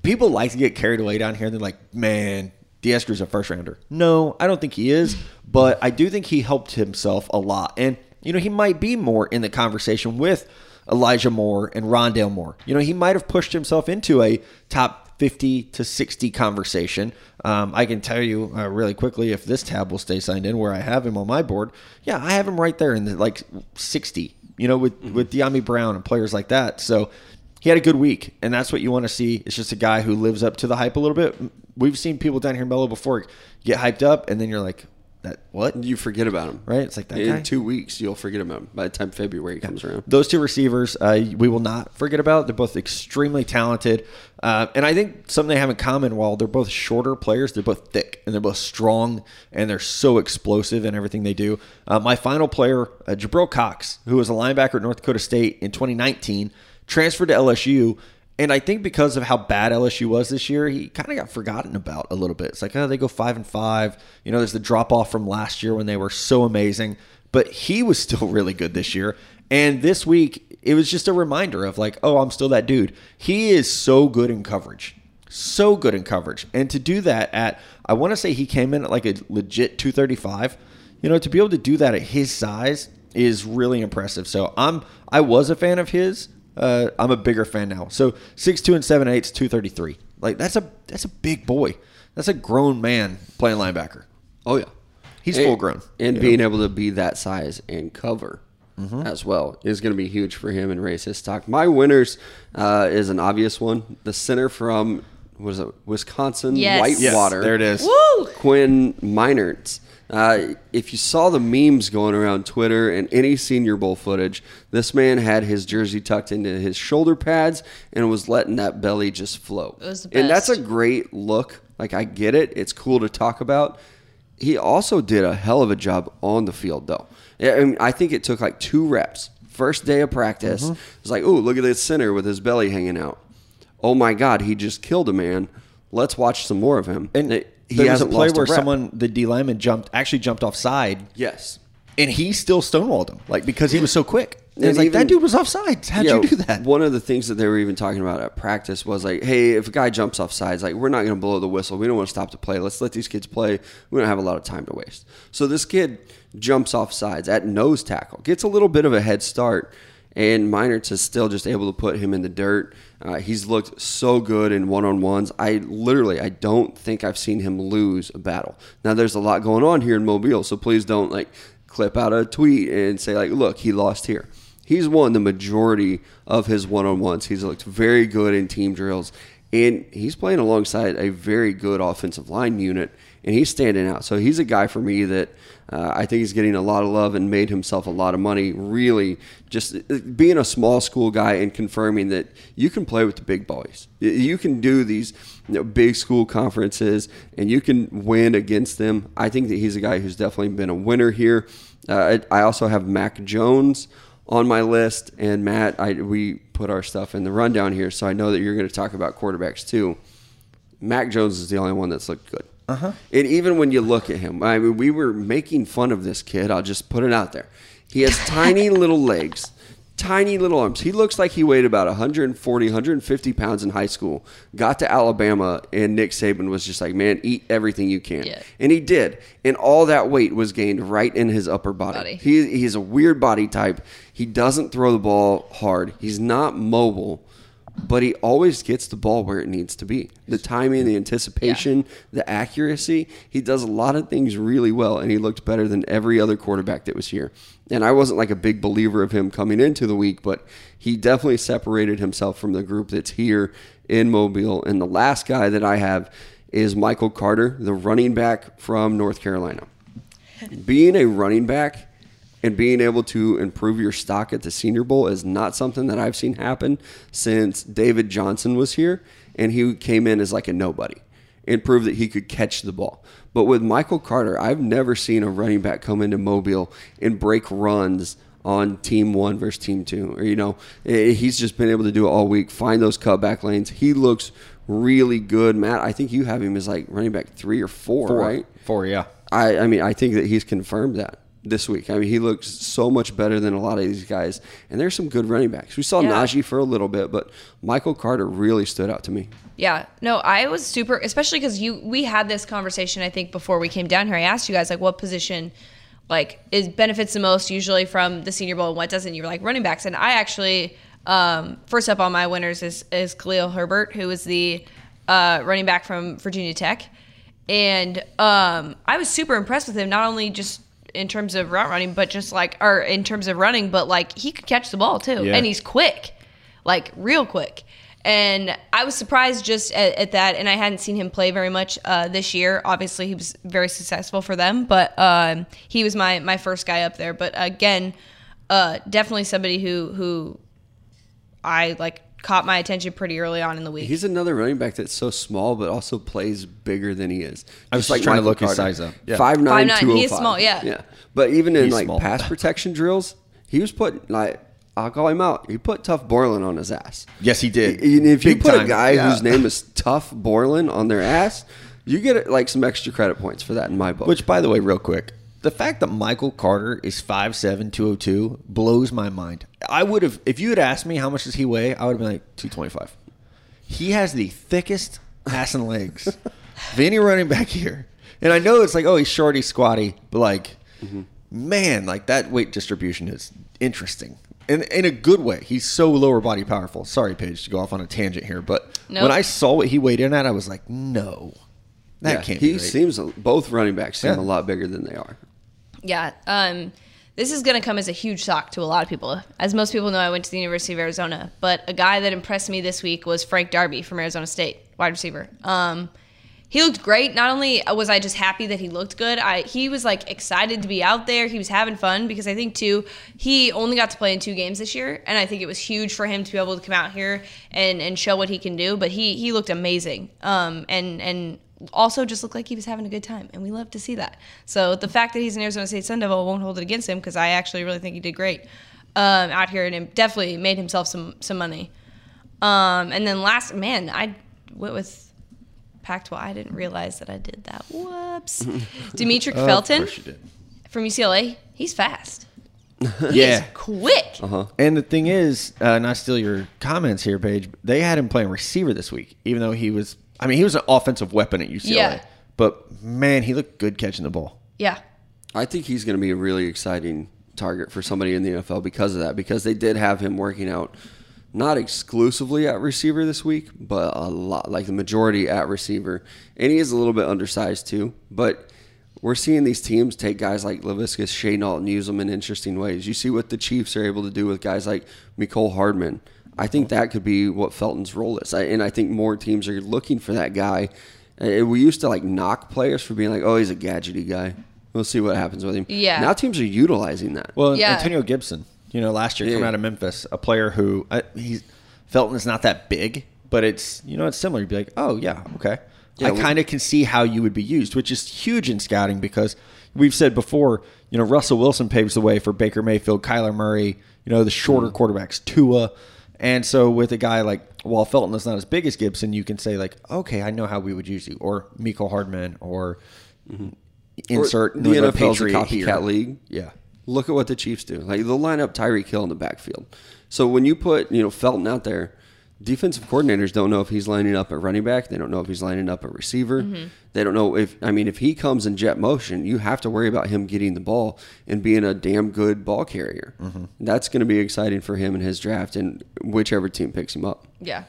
people like to get carried away down here. They're like, man, Diesker's a first rounder. No, I don't think he is, but I do think he helped himself a lot. And you know, he might be more in the conversation with Elijah Moore and Rondale Moore. You know, he might have pushed himself into a top 50 to 60 conversation. Um, I can tell you uh, really quickly if this tab will stay signed in where I have him on my board. Yeah, I have him right there in the like 60. You know, with with Dyami Brown and players like that. So he had a good week, and that's what you want to see. It's just a guy who lives up to the hype a little bit. We've seen people down here in Mellow before get hyped up, and then you're like, "That what?" You forget about him. Right? It's like that In guy. two weeks, you'll forget about him by the time February comes around. Those two receivers, uh, we will not forget about. They're both extremely talented, uh, and I think something they have in common. While they're both shorter players, they're both thick and they're both strong, and they're so explosive in everything they do. Uh, my final player, uh, Jabril Cox, who was a linebacker at North Dakota State in 2019, transferred to LSU. And I think because of how bad LSU was this year, he kind of got forgotten about a little bit. It's like, oh, they go five and five. You know, there's the drop off from last year when they were so amazing. But he was still really good this year. And this week, it was just a reminder of like, oh, I'm still that dude. He is so good in coverage. So good in coverage. And to do that at, I want to say he came in at like a legit 235. You know, to be able to do that at his size is really impressive. So I'm, I was a fan of his. Uh, I'm a bigger fan now. So six two and seven eighths, two thirty three. Like that's a that's a big boy. That's a grown man playing linebacker. Oh yeah, He's And- full grown. and you being know? able to be that size and cover Mm-hmm. as well is going to be huge for him and raise his stock. My winners uh, is an obvious one: the center from what is it, Wisconsin Yes. Whitewater. Yes, there it is. Woo! Quinn Meinertz. Uh, if you saw the memes going around Twitter and any Senior Bowl footage, this man had his jersey tucked into his shoulder pads and was letting that belly just float. It was the And that's a great look. Like I get it; it's cool to talk about. He also did a hell of a job on the field, though. I, mean, I think it took like two reps. First day of practice, Mm-hmm. it's like, oh, look at this center with his belly hanging out. Oh my God, he just killed a man. Let's watch some more of him. And It- he there was a play a where rep. someone, the D lineman, jumped actually jumped offside, yes, and he still stonewalled him, like because he was so quick. And And it's like even- that dude was offside. How'd Yeah, you do that? One of the things that they were even talking about at practice was like, hey, if a guy jumps off sides, like we're not going to blow the whistle. We don't want to stop the play. Let's let these kids play. We don't have a lot of time to waste. So this kid jumps off sides at nose tackle, gets a little bit of a head start, and Meinertz is still just able to put him in the dirt. Uh, he's looked so good in one on ones. I literally, I don't think I've seen him lose a battle. Now there's a lot going on here in Mobile, so please don't like clip out a tweet and say like, look, he lost here he's won the majority of his one-on-ones. He's looked very good in team drills, and he's playing alongside a very good offensive line unit, and he's standing out. So he's a guy for me that uh, I think he's getting a lot of love and made himself a lot of money. Really, just uh, being a small school guy and confirming that you can play with the big boys. You can do these you know, big school conferences, and you can win against them. I think that he's a guy who's definitely been a winner here. Uh, I I also have Mac Jones on my list. And Matt, I, we put our stuff in the rundown here, so I know that you're going to talk about quarterbacks too. Mac Jones is the only one that's looked good. Uh-huh. And even when you look at him, I mean, we were making fun of this kid. I'll just put it out there. He has tiny little legs, tiny little arms. He looks like he weighed about 140, 150 pounds in high school. Got to Alabama, and Nick Saban was just like, man, eat everything you can. Yeah. And he did. And all that weight was gained right in his upper body. Body. He, he's a weird body type. He doesn't throw the ball hard. He's not mobile, but he always gets the ball where it needs to be. The timing, the anticipation, the accuracy. He does a lot of things really well, and he looked better than every other quarterback that was here. And I wasn't like a big believer of him coming into the week, but he definitely separated himself from the group that's here in Mobile. And the last guy that I have is Michael Carter, the running back from North Carolina being a running back and being able to improve your stock at the Senior Bowl is not something that I've seen happen since David Johnson was here and he came in as like a nobody and proved that he could catch the ball. But with Michael Carter, I've never seen a running back come into Mobile and break runs on team one versus team two. Or, you know, eh, he's just been able to do it all week, find those cutback lanes. He looks really good. Matt, I think you have him as like running back three or four, Four, right? Four, yeah. I, I mean, I think that he's confirmed that this week. I mean, he looks so much better than a lot of these guys. And there's some good running backs. We saw Yeah. Najee for a little bit, but Michael Carter really stood out to me. Yeah, no, I was super, especially because you we had this conversation. I think before we came down here, I asked you guys like what position like is benefits the most usually from the Senior Bowl and what doesn't. You were like running backs, and I actually um, first up on my winners is is Khalil Herbert, who is the uh, running back from Virginia Tech, and um, I was super impressed with him. Not only just in terms of route running, but just like or in terms of running, but like he could catch the ball too, Yeah. and he's quick, like real quick. And I was surprised just at, at that. And I hadn't seen him play very much uh, this year. Obviously, he was very successful for them, but um, he was my my first guy up there. But again, uh, definitely somebody who who I like caught my attention pretty early on in the week. He's another running back that's so small, but also plays bigger than he is. I was Just just trying to Michael look his size up. Yeah. 5'9", 5'9", he is 205. small, yeah. Yeah. But even in He's like small. pass protection drills, he was putting like I'll call him out. He put Tuf Borland on his ass. Yes, he did. And if you Big put a guy Yeah. whose name is Tuf Borland on their ass, you get like some extra credit points for that in my book. Which, by the way, real quick, the fact that Michael Carter is 5'7", 202 blows my mind. I would have, if you had asked me how much does he weigh, I would have been like 225. He has the thickest ass and legs of any running back here. And I know it's like, oh, he's short, he's squatty, but like, mm-hmm. man, like that weight distribution is interesting. In, in a good way. He's so lower body powerful. Sorry, Paige, to go off on a tangent here, but Nope. when I saw what he weighed in at, I was like, no, that yeah, can't he seems both running backs seem Yeah. a lot bigger than they are. Yeah. Um, this is going to come as a huge shock to a lot of people. As most people know, I went to the University of Arizona, but a guy that impressed me this week was Frank Darby from Arizona State, wide receiver. Um, he looked great. Not only was I just happy that he looked good, I he was like excited to be out there. He was having fun because I think too he only got to play in two games this year, and I think it was huge for him to be able to come out here and and show what he can do. But he he looked amazing. Um, and and also just looked like he was having a good time, and we love to see that. So the fact that he's an Arizona State Sun Devil won't hold it against him because I actually really think he did great um, out here and it definitely made himself some some money. Um, and then last, man, I went with Pac-12. I didn't realize that I did that. Whoops. Demetric Of Felton course did. from UCLA. He's fast. He Yeah. is quick. Uh-huh. And the thing is, uh, not steal your comments here, Paige. They had him playing receiver this week, even though he was. I mean, he was an offensive weapon at UCLA. Yeah. But man, he looked good catching the ball. Yeah. I think he's going to be a really exciting target for somebody in the NFL because of that. Because they did have him working out not exclusively at receiver this week, but a lot, like the majority at receiver. And he is a little bit undersized too. But we're seeing these teams take guys like Laviska Shenault and use them in interesting ways. You see what the Chiefs are able to do with guys like Mecole Hardman. I think that could be what Felton's role is. I, and I think more teams are looking for that guy. We used to like knock players for being like, oh, he's a gadgety guy. We'll see what happens with him. Yeah. Now teams are utilizing that. Well, Yeah. Antonio Gibson, you know, last year Yeah. coming out of Memphis, a player who uh, he's Felton is not that big, but it's you know it's similar. You'd be like, oh yeah, okay. Yeah, I kind of can see how you would be used, which is huge in scouting because we've said before, you know, Russell Wilson paves the way for Baker Mayfield, Kyler Murray, you know, the shorter quarterbacks, Tua, And so with a guy like while Felton is not as big as Gibson, you can say like, okay, I know how we would use you, or Mecole Hardman, or mm-hmm. insert Or the NFL's a copycat here. league. Yeah, Look at what the Chiefs do. Like they'll line up Tyreek Hill in the backfield. So when you put you know Felton out there, defensive coordinators don't know if he's lining up at running back. They don't know if he's lining up at receiver. Mm-hmm. They don't know if I mean if he comes in jet motion, you have to worry about him getting the ball and being a damn good ball carrier. Mm-hmm. That's going to be exciting for him in his draft and whichever team picks him up. Yeah.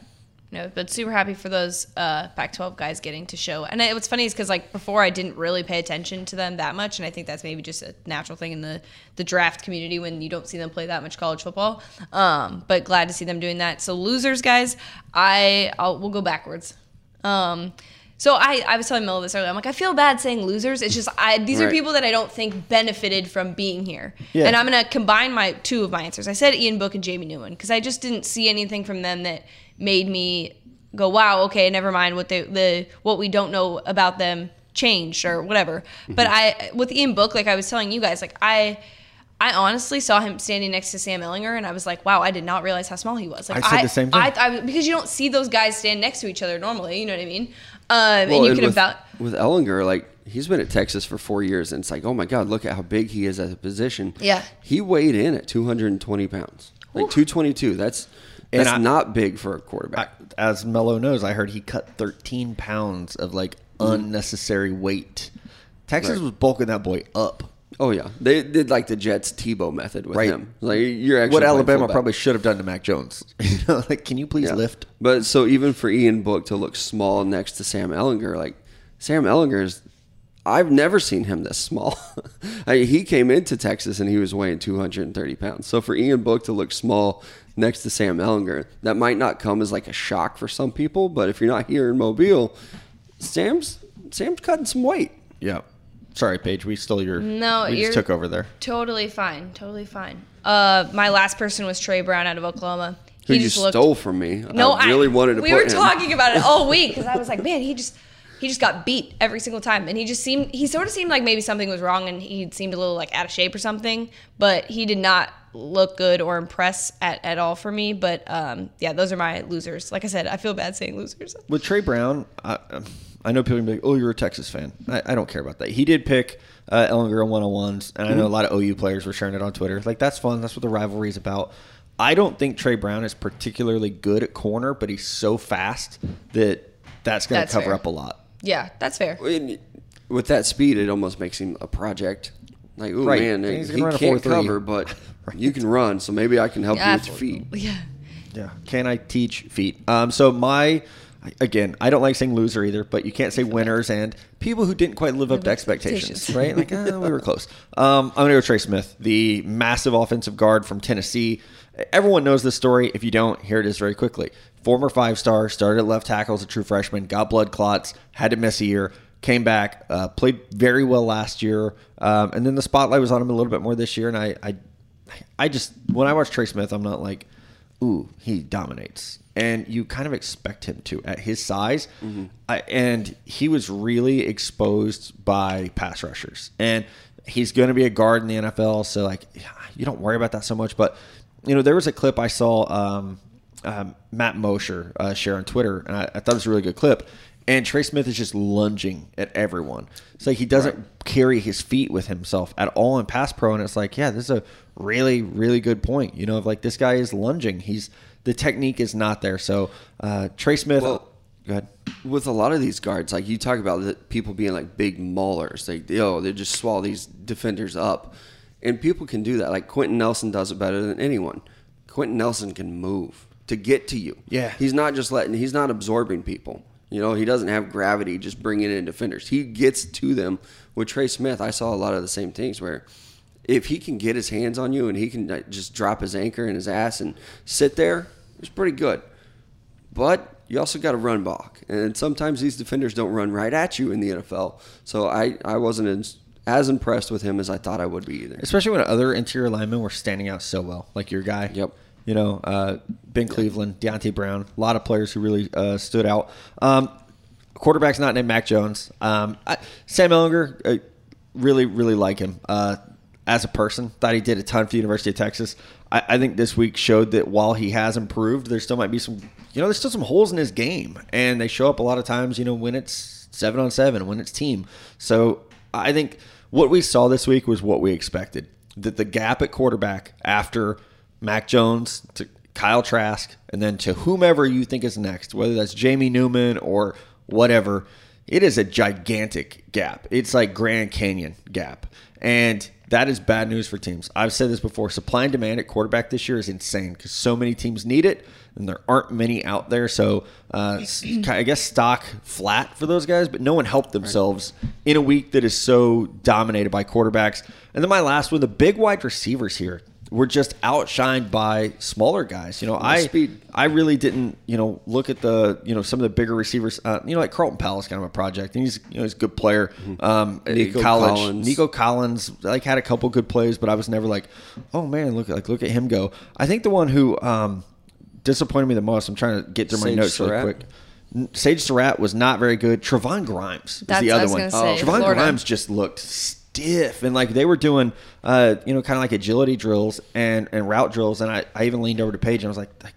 No, but super happy for those uh, Pac-12 guys getting to show. And it, what's funny is because like before I didn't really pay attention to them that much, and I think that's maybe just a natural thing in the the draft community when you don't see them play that much college football. Um, but glad to see them doing that. So losers, guys, I I'll, we'll go backwards. Um, so I, I was telling Mel this earlier. I'm like, I feel bad saying losers. It's just I these are people that I don't think benefited from being here. Yeah. And I'm gonna combine my two of my answers. I said Ian Book and Jamie Newman because I just didn't see anything from them that made me go, wow, okay, never mind what they the what we don't know about them changed or whatever. But I with Ian Book, like I was telling you guys, like I I honestly saw him standing next to Sam Ehlinger, and I was like, "Wow, I did not realize how small he was." Like, I said the same thing. I, I, because you don't see those guys stand next to each other normally. You know what I mean? Um, and Well, you and have with, vouch. with Ehlinger, like he's been at Texas for four years, and it's like, oh my God, look at how big he is at the position. Yeah. he weighed in at 220 pounds, like 222. That's And that's I- not big for a quarterback. as Mello knows, I heard he cut 13 pounds of like unnecessary weight. Texas Right. was bulking that boy up. oh yeah, they did like the Jets Tebow method with Right. him. Like you're actually What Alabama fullback. probably should have done to Mac Jones. you know, like, can you please Yeah. lift? But so even for Ian Book to look small next to Sam Ehlinger, like Sam Ehlinger's, I've never seen him this small. I, he came into Texas and he was weighing 230 pounds. So for Ian Book to look small next to Sam Ehlinger, that might not come as like a shock for some people. But if you're not here in Mobile, Sam's Sam's cutting some weight. Yeah. Sorry, Paige. We stole your. No, we you're- just took over there. Totally fine. Totally fine. Uh, my last person was Tre Brown out of Oklahoma. Who He you just looked. stole from me? No, I really wanted to We put were him. talking about it all week because I was like, man, he just he just got beat every single time, and he just seemed he sort of seemed like maybe something was wrong, and he seemed a little like out of shape or something. But he did not look good or impress at, at all for me. But um, yeah, those are my losers. Like I said, I feel bad saying losers. With Tre Brown, I, I know people are gonna be like, "Oh, you're a Texas fan." I, I don't care about that. He did pick uh, Ehlinger on one on ones, and I know a lot of OU players were sharing it on Twitter. Like that's fun. That's what the rivalry is about. I don't think Tre Brown is particularly good at corner, but he's so fast that that's going to cover fair. up a lot. Yeah, that's fair. And with that speed, it almost makes him a project. Like, oh Right. man, And he's he gonna run a can't cover, but you can run, so maybe I can help Yeah, you with your feet. Yeah. Yeah. Can I teach feet? Um, so my again, I don't like saying loser either, but you can't say winners and people who didn't quite live up to expectations, expectations. right? Like uh, we were close. Um, I'm gonna go Trey Smith, the massive offensive guard from Tennessee. Everyone knows this story. If you don't, here it is very quickly. Former five star, started at left tackle as a true freshman, got blood clots, had to miss a year, came back, uh, played very well last year, um, and then the spotlight was on him a little bit more this year. And I, I, I just when I watch Trey Smith, I'm not like, ooh, he dominates. And you kind of expect him to at his size. I, and he was really exposed by pass rushers. And he's going to be a guard in the NFL. So, like, you don't worry about that so much. But, you know, there was a clip I saw um, um, Matt Mosher uh, share on Twitter, and I, I thought it was a really good clip. And Trey Smith is just lunging at everyone. It's like he doesn't carry his feet with himself at all in pass pro. And it's like, yeah, this is a really, really good point. You know, of like this guy is lunging. He's the technique is not there. So uh, Trey Smith, Well- go ahead. With a lot of these guards, like you talk about the people being like big maulers, like yo, they just swallow these defenders up, and people can do that. Like Quenton Nelson does it better than anyone. Quenton Nelson can move to get to you. Yeah. he's not just letting. He's not absorbing people. You know, he doesn't have gravity just bringing in defenders. He gets to them. With Trey Smith, I saw a lot of the same things where if he can get his hands on you and he can just drop his anchor in his ass and sit there, it's pretty good. But you also got to run block, and sometimes these defenders don't run right at you in the NFL. So I, I wasn't as, as impressed with him as I thought I would be either. Especially when other interior linemen were standing out so well, like your guy. Yep. You know, uh, Ben Cleveland, Deonte Brown, a lot of players who really uh, stood out. Um, quarterback's not named Mac Jones. Um, I, Sam Ehlinger, uh, really, really like him. Uh, as a person. Thought he did a ton for the University of Texas. I, I think this week showed that while he has improved, there still might be some, you know, there's still some holes in his game, and they show up a lot of times. You know, when it's seven on seven, when it's team. So I think what we saw this week was what we expected. That the gap at quarterback after Mac Jones to Kyle Trask, and then to whomever you think is next, whether that's Jamie Newman or whatever, it is a gigantic gap. It's like Grand Canyon gap. And that is bad news for teams. I've said this before supply and demand at quarterback this year is insane because so many teams need it and there aren't many out there. So uh, I guess stock flat for those guys, but no one helped themselves in a week that is so dominated by quarterbacks. And then my last one the big wide receivers here were just outshined by smaller guys. You know, I speed. I really didn't, you know, look at the, you know, some of the bigger receivers. Uh, you know, like Cornell Powell is kind of a project, and he's, you know, he's a good player. Um, Nico college, Collins. Nico Collins, like had a couple good plays, but I was never like, oh man, look like look at him go. I think the one who um, disappointed me the most. I'm trying to get through my notes Surratt? really quick. Sage Surratt was not very good. Trevon Grimes is That's the other one. gonna say, Trevon Florida. Grimes just looked stiff and like they were doing uh you know kind of like agility drills and and route drills and I, I even leaned over to Paige and I was like, like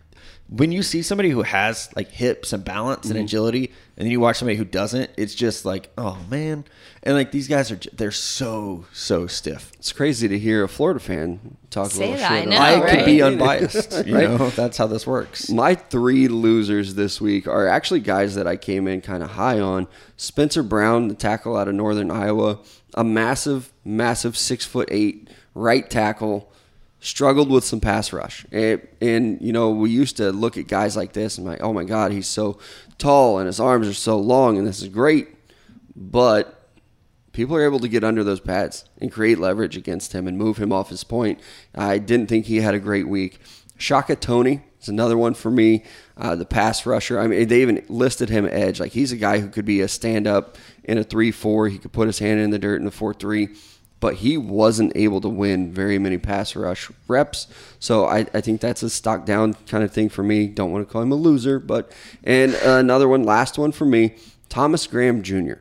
when you see somebody who has like hips and balance Mm-hmm. and agility and then you watch somebody who doesn't it's just like oh man and like these guys are they're so so stiff It's crazy to hear a Florida fan talk a Say little that, I know, I right? could be unbiased you Right? know that's how this works My three losers this week are actually guys that I came in kind of high on. Spencer Brown, the tackle out of Northern Iowa, a massive, massive six foot eight right tackle, struggled with some pass rush. And, and you know, we used to look at guys like this and like, oh my God, he's so tall and his arms are so long and this is great. But people are able to get under those pads and create leverage against him and move him off his point. I didn't think he had a great week. Shaka Toney is another one for me. Uh, the pass rusher. I mean, they even listed him edge. Like he's a guy who could be a stand up in a three four. He could put his hand in the dirt in a four three. But he wasn't able to win very many pass rush reps. So I, I think that's a stock down kind of thing for me. Don't want to call him a loser, but and another one, last one for me, Thomas Graham Jr.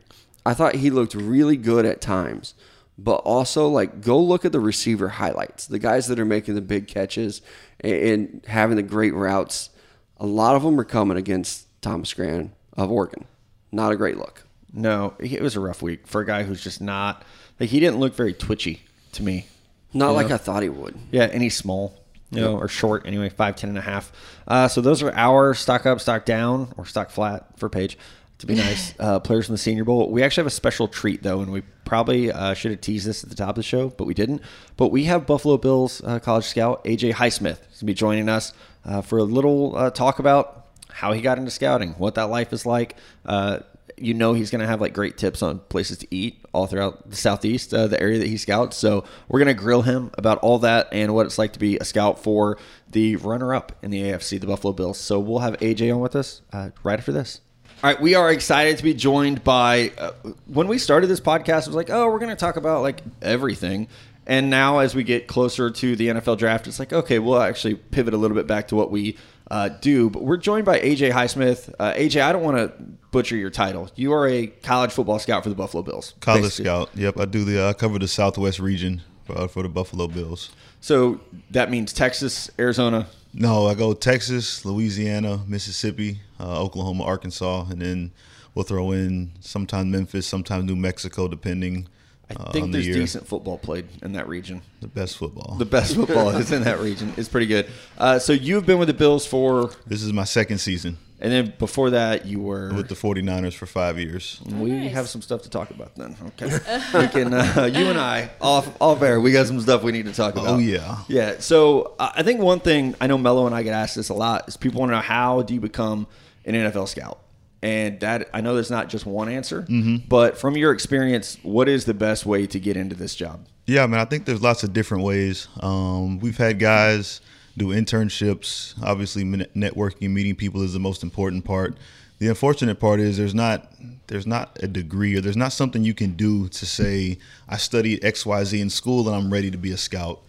I thought he looked really good at times, but also like go look at the receiver highlights, the guys that are making the big catches and having the great routes. A lot of them are coming against Thomas Graham of Oregon. Not a great look. No, it was a rough week for a guy who's just not like he didn't look very twitchy to me. Not like know? I thought he would. Yeah, and he's small, you know, or short anyway, five ten and a half. Uh, so those are our stock up, stock down, or stock flat for Page. To be nice, uh, players from the Senior Bowl. We actually have a special treat though, and we probably uh, should have teased this at the top of the show, but we didn't. But we have Buffalo Bills uh, college scout AJ Highsmith gonna be joining us uh, for a little uh, talk about how he got into scouting, what that life is like. Uh, you know he's going to have like great tips on places to eat all throughout the southeast, uh, the area that he scouts. So we're going to grill him about all that and what it's like to be a scout for the runner-up in the AFC, the Buffalo Bills. So we'll have AJ on with us uh, right after this. All right, we are excited to be joined by. Uh, when we started this podcast, it was like, oh, we're going to talk about like everything. And now, as we get closer to the NFL draft, it's like, okay, we'll actually pivot a little bit back to what we uh, do. But we're joined by AJ Highsmith. Uh, AJ, I don't want to butcher your title. You are a college football scout for the Buffalo Bills. College basically. scout. Yep, I do the. I cover the Southwest region for, uh, for the Buffalo Bills. So that means Texas, Arizona. No, I go Texas, Louisiana, Mississippi, uh, Oklahoma, Arkansas, and then we'll throw in sometimes Memphis, sometimes New Mexico, depending I uh, think on the there's decent football played in that region. The best football. The best football is in that region. It's pretty good. Uh, so you've been with the Bills for, this is my second season and then before that you were with the 49ers for five years. We nice. have some stuff to talk about then. Okay, we can. Uh, you and I off off air. We got some stuff we need to talk about. Oh, yeah. yeah. So uh, I think one thing I know Mello and I get asked this a lot is people want to know how do you become an NFL scout, and that I know there's not just one answer, Mm-hmm. but from your experience, what is the best way to get into this job? Yeah, man, I think there's lots of different ways. Um, we've had guys do internships. Obviously, networking, meeting people is the most important part. The unfortunate part is there's not there's not a degree or there's not something you can do to say I studied X Y Z in school and I'm ready to be a scout.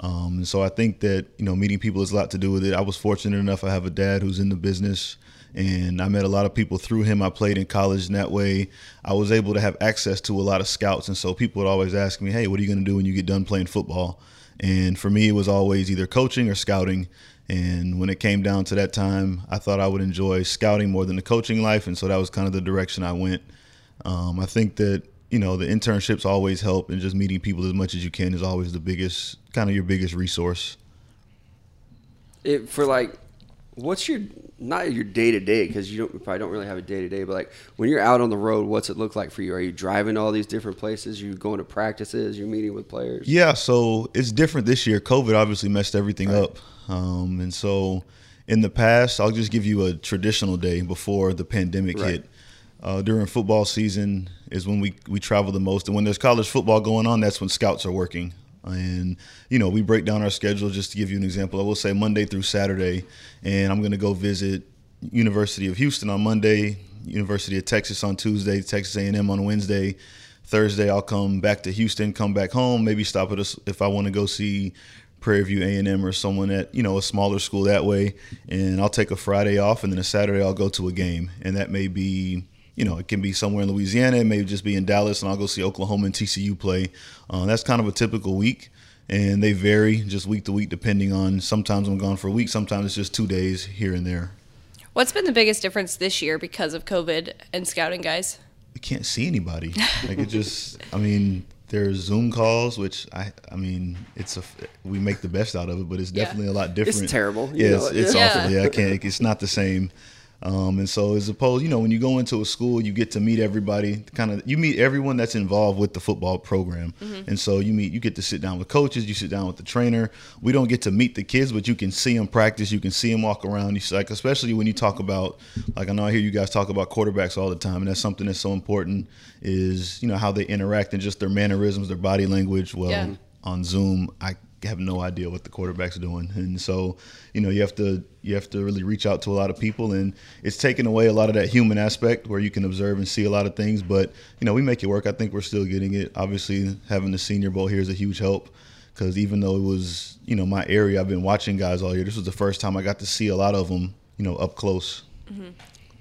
Um, and so I think that you know meeting people has a lot to do with it. I was fortunate enough I have a dad who's in the business, And I met a lot of people through him. I played in college and that way. I was able to have access to a lot of scouts. And so people would always ask me, hey, what are you going to do when you get done playing football? And for me, it was always either coaching or scouting. And when it came down to that time, I thought I would enjoy scouting more than the coaching life. And so that was kind of the direction I went. Um, I think that, you know, the internships always help and just meeting people as much as you can is always the biggest, kind of your biggest resource. It, for like, what's your not your day to day because you don't probably don't really have a day to day, but like when you're out on the road, what's it look like for you? Are you driving to all these different places? Are You going to practices? You're meeting with players? Yeah, so it's different this year. COVID obviously messed everything right. up, um, and so in the past, I'll just give you a traditional day before the pandemic right. hit. Uh, during football season is when we, we travel the most. And when there's college football going on, that's when scouts are working. And, you know, we break down our schedule just to give you an example. I will say Monday through Saturday, and I'm going to go visit University of Houston on Monday, University of Texas on Tuesday, Texas A&M on Wednesday. Thursday, I'll come back to Houston, come back home, maybe stop at us if I want to go see Prairie View A&M or someone at you know a smaller school that way, and I'll take a Friday off, and then a Saturday I'll go to a game, and that may be you know, it can be somewhere in Louisiana, it may just be in Dallas, and I'll go see Oklahoma and TCU play. Uh, that's kind of a typical week, and they vary just week to week depending on. Sometimes I'm gone for a week, sometimes it's just two days here and there. What's been the biggest difference this year because of COVID and scouting guys? We can't see anybody. like it just, I mean, there's Zoom calls, which I, I mean, it's a, we make the best out of it, but it's definitely yeah. a lot different. It's terrible. Yeah, it's, it's yeah. awful. Yeah, I can't. It's not the same. Um, and so, as opposed, you know, when you go into a school, you get to meet everybody. Kind of, you meet everyone that's involved with the football program, mm-hmm. and so you meet, you get to sit down with coaches, you sit down with the trainer. We don't get to meet the kids, but you can see them practice, you can see them walk around. You like, especially when you talk about, like I know I hear you guys talk about quarterbacks all the time, and that's something that's so important. Is you know how they interact and just their mannerisms, their body language. Well, yeah. on Zoom, I have no idea what the quarterback's doing, and so you know you have to you have to really reach out to a lot of people, and it's taken away a lot of that human aspect where you can observe and see a lot of things. But you know we make it work. I think we're still getting it. Obviously, having the Senior Bowl here is a huge help because even though it was you know my area, I've been watching guys all year. This was the first time I got to see a lot of them you know up close. Mm-hmm.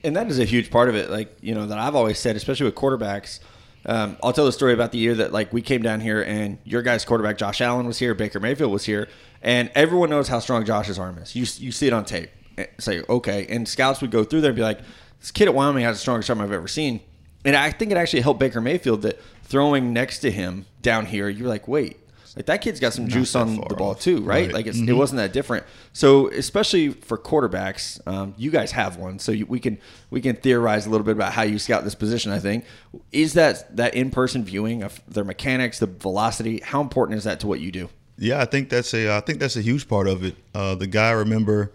And that is a huge part of it. Like you know that I've always said, especially with quarterbacks um, I'll tell the story about the year that like we came down here and your guys' quarterback Josh Allen was here, Baker Mayfield was here, and everyone knows how strong Josh's arm is. You you see it on tape. Eh, say okay, and scouts would go through there and be like, "This kid at Wyoming has the strongest arm I've ever seen." And I think it actually helped Baker Mayfield that throwing next to him down here, you're like, "Wait, like that kid's got some Not juice on the ball off. too, right? right. Like mm-hmm. it wasn't that different. So especially for quarterbacks, um, you guys have one, so you, we can we can theorize a little bit about how you scout this position. I think is that that in person viewing of their mechanics, the velocity. How important is that to what you do? Yeah, I think that's a I think that's a huge part of it. Uh, the guy I remember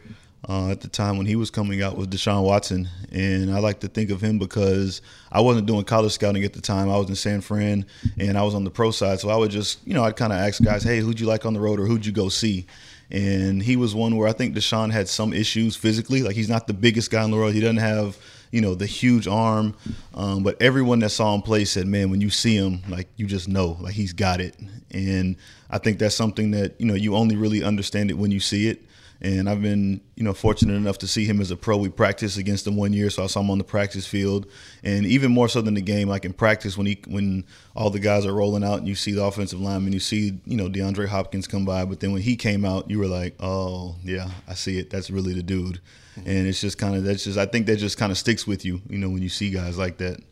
uh, at the time when he was coming out was Deshaun Watson, and I like to think of him because I wasn't doing college scouting at the time. I was in San Fran, and I was on the pro side, so I would just you know I'd kind of ask guys, hey, who'd you like on the road or who'd you go see? And he was one where I think Deshaun had some issues physically, like he's not the biggest guy in the world. He doesn't have you know the huge arm, um, but everyone that saw him play said, man, when you see him, like you just know, like he's got it. And I think that's something that you know you only really understand it when you see it and I've been, you know, fortunate enough to see him as a pro. We practiced against him one year, so I saw him on the practice field, and even more so than the game, like in practice when he when all the guys are rolling out and you see the offensive lineman, you see, you know, DeAndre Hopkins come by, but then when he came out, you were like, oh yeah, I see it. That's really the dude, mm-hmm. and it's just kind of that's just I think that just kind of sticks with you, you know, when you see guys like that.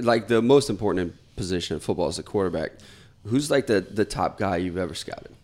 Like the most important position in football is the quarterback. Who's like the the top guy you've ever scouted?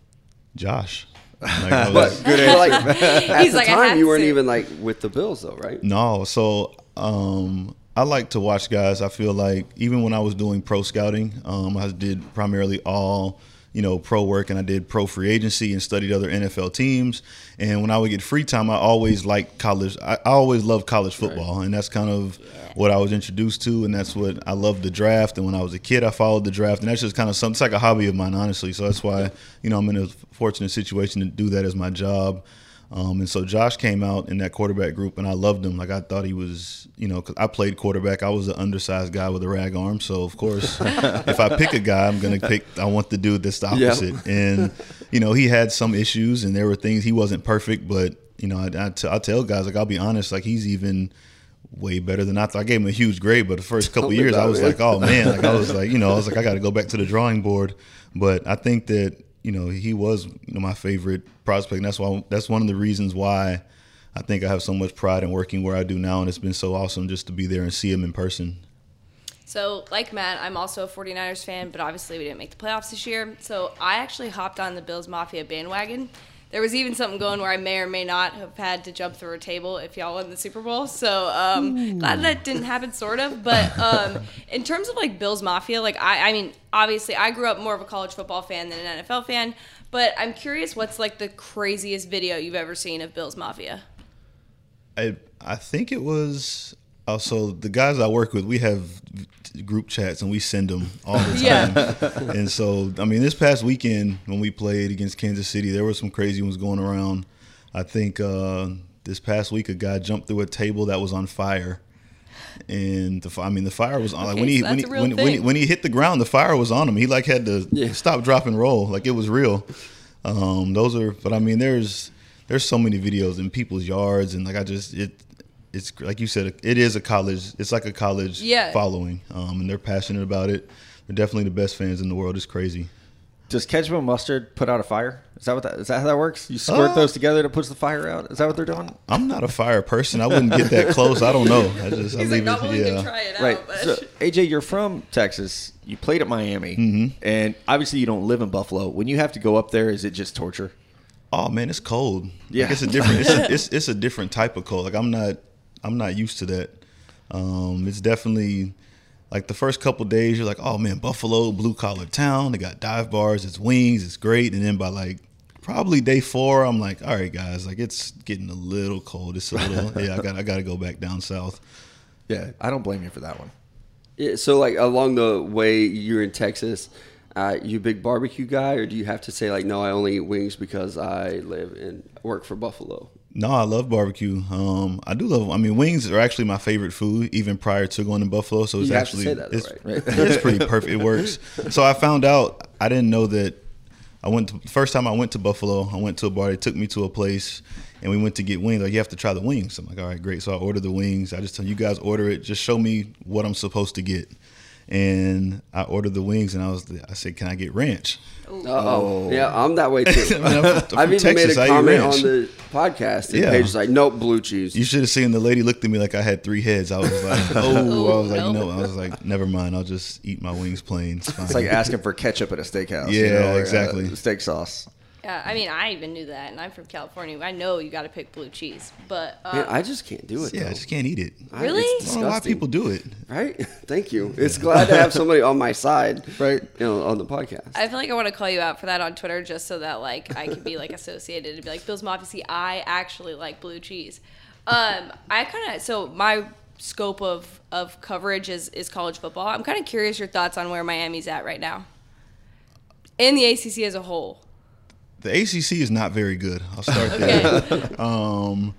Josh. Like, but good like, at He's the like, time, you weren't to. even like with the Bills, though, right? No. So um, I like to watch guys. I feel like even when I was doing pro scouting, um, I did primarily all you know pro work, and I did pro free agency and studied other NFL teams. And when I would get free time, I always liked college. I, I always loved college football, right. and that's kind of yeah what I was introduced to, and that's what I loved the draft. And when I was a kid, I followed the draft, and that's just kind of something. It's like a hobby of mine, honestly. So that's why you know I'm in a fortunate situation to do that as my job. Um, and so Josh came out in that quarterback group, and I loved him. Like I thought he was, you know, because I played quarterback. I was an undersized guy with a rag arm, so of course, if I pick a guy, I'm gonna pick. I want the dude that's the opposite. Yep. and you know, he had some issues, and there were things he wasn't perfect, but you know, I, I, t- I tell guys like I'll be honest, like he's even way better than I thought. I gave him a huge grade, but the first couple years I was it. like, oh man, like I was like, you know, I was like, I got to go back to the drawing board. But I think that you know he was you know my favorite prospect. And that's why that's one of the reasons why I think I have so much pride in working where I do now, and it's been so awesome just to be there and see him in person. So, like Matt, I'm also a 49ers fan, but obviously we didn't make the playoffs this year. So, I actually hopped on the Bills Mafia bandwagon. There was even something going where I may or may not have had to jump through a table if y'all won the Super Bowl. So, um, glad that didn't happen, sort of. But um, in terms of like Bills Mafia, like I, I mean, obviously I grew up more of a college football fan than an NFL fan. But I'm curious, what's like the craziest video you've ever seen of Bills Mafia? I I think it was also the guys I work with. We have group chats and we send them all the time. Yeah. and so I mean, this past weekend when we played against Kansas City, there were some crazy ones going around. I think uh, this past week a guy jumped through a table that was on fire. And the, fi- I mean, the fire was on. like Okay, when he so when he, that's a real when, when he when he hit the ground, the fire was on him. He like had to Yeah. stop, drop, and roll. Like it was real. Um, those are, but I mean, there's there's so many videos in people's yards, and like I just it it's like you said, it is a college. It's like a college Yeah. following, um, and they're passionate about it. They're definitely the best fans in the world. It's crazy. Does ketchup and mustard put out a fire? Is that what that is that how that works? You squirt Uh, those together to push the fire out? Is that what they're doing? I'm not a fire person. I wouldn't get that close. I don't know. I just I He's like leave not it. willing Yeah. to try it Right. out. But So AJ, you're from Texas. You played at Miami, Mm-hmm. and obviously you don't live in Buffalo. When you have to go up there, is it just torture? Oh man, it's cold. Yeah. like, it's a different. It's a, it's, it's a different type of cold. Like I'm not. I'm not used to that. Um, it's definitely like the first couple days. You're like, oh man, Buffalo, blue collar town. They got dive bars. It's wings. It's great. And then by like probably day four, I'm like, all right, guys, like it's getting a little cold. It's a little. yeah, I got. I got to go back down south. Yeah, I don't blame you for that one. Yeah, so like along the way you're in Texas, uh, you a big barbecue guy, or do you have to say like, no, I only eat wings because I live and work for Buffalo? No, I love barbecue. Um, I do love. I mean, wings are actually my favorite food, even prior to going to Buffalo. So it's You actually say that, it's, right? it's pretty perfect. It works. So I found out I didn't know that. I went to, first time I went to Buffalo. I went to a bar. They took me to a place, and we went to get wings. Like you have to try the wings. I'm like, all right, great. So I ordered the wings. I just tell you guys order it. Just show me what I'm supposed to get. And I ordered the wings, and I was I said, can I get ranch? Oh, yeah, I'm that way too. I mean, I'm I'm I've even Texas. made I a eat comment on the podcast, and Yeah. Paige was like, "Nope, blue cheese." You should have seen the lady looked at me like I had three heads. I was like, oh, I was like, Oh, no. I was like, never mind. I'll just eat my wings plain. It's fine. It's like asking for ketchup at a steakhouse. you Yeah, know, or, uh, exactly. steak sauce. Yeah, I mean, I even knew that, and I'm from California. I know you got to pick blue cheese, but uh, Man, I just can't do it. yeah, though. I just can't eat it. I- Really? it's I don't know why people do it. Right? Thank you. It's glad to have somebody on my side, Right. You know, on the podcast. I feel like I want to call you out for that on Twitter, just so that like I can be like associated and be like Bill's Mafia. See, I actually like blue cheese. Um, I kind of so my scope of of coverage is is college football. I'm kind of curious your thoughts on where Miami's at right now, in the ACC as a whole. The ACC is not very good. I'll start there. Um,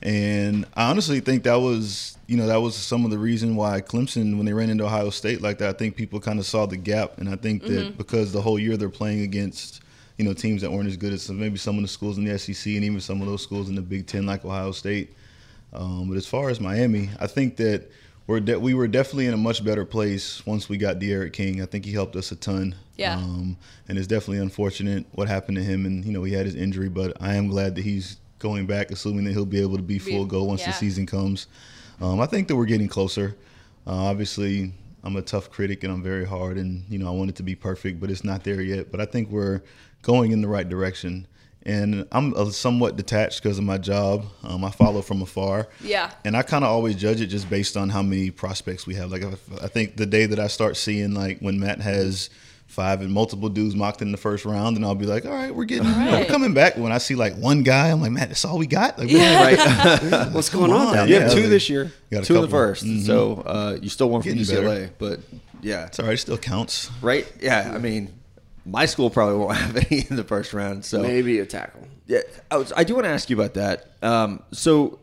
and I honestly think that was, you know, that was some of the reason why Clemson, when they ran into Ohio State like that, I think people kind of saw the gap. And I think that because the whole year they're playing against, you know, teams that weren't as good as some, maybe some of the schools in the SEC and even some of those schools in the Big Ten like Ohio State. Um, but as far as Miami, I think that we're de- we were definitely in a much better place once we got D'Eriq King. I think he helped us a ton. Yeah. Um, and it's definitely unfortunate what happened to him, and you know he had his injury, but I am glad that he's going back, assuming that he'll be able to be full go once yeah. the season comes. Um, I think that we're getting closer. Uh, obviously, I'm a tough critic and I'm very hard, and you know I want it to be perfect, but it's not there yet. But I think we're going in the right direction. And I'm uh, somewhat detached because of my job. Um, I follow from afar. Yeah. And I kind of always judge it just based on how many prospects we have. Like, if, I think the day that I start seeing, like, when Matt has five and multiple dudes mocked in the first round, and I'll be like, all right, we're getting, you know, we're coming back. When I see, like, one guy, I'm like, Matt, that's all we got? Like, Yeah. Right. What's going on on. down You there? have two like, this year, got two in the couple. 1st So uh, you still won from Getting UCLA, but yeah, It's all right. It still counts. right. Yeah, I mean, my school probably won't have any in the first round. So Maybe a tackle. Yeah, I, was, I do want to ask you about that. Um, so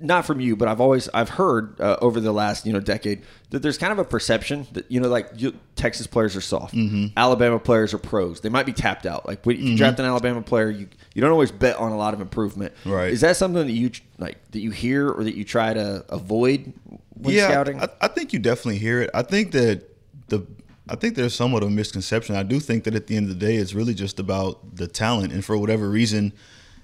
not from you, but I've always I've heard uh, over the last you know decade that there's kind of a perception that you know like you, Texas players are soft, Mm-hmm. Alabama players are pros. They might be tapped out. Like when, if you draft an Alabama player, you you don't always bet on a lot of improvement. Right. Is that something that you like that you hear or that you try to avoid when yeah, scouting? I, I think you definitely hear it. I think that the I think there's somewhat of a misconception. I do think that at the end of the day, it's really just about the talent, and for whatever reason,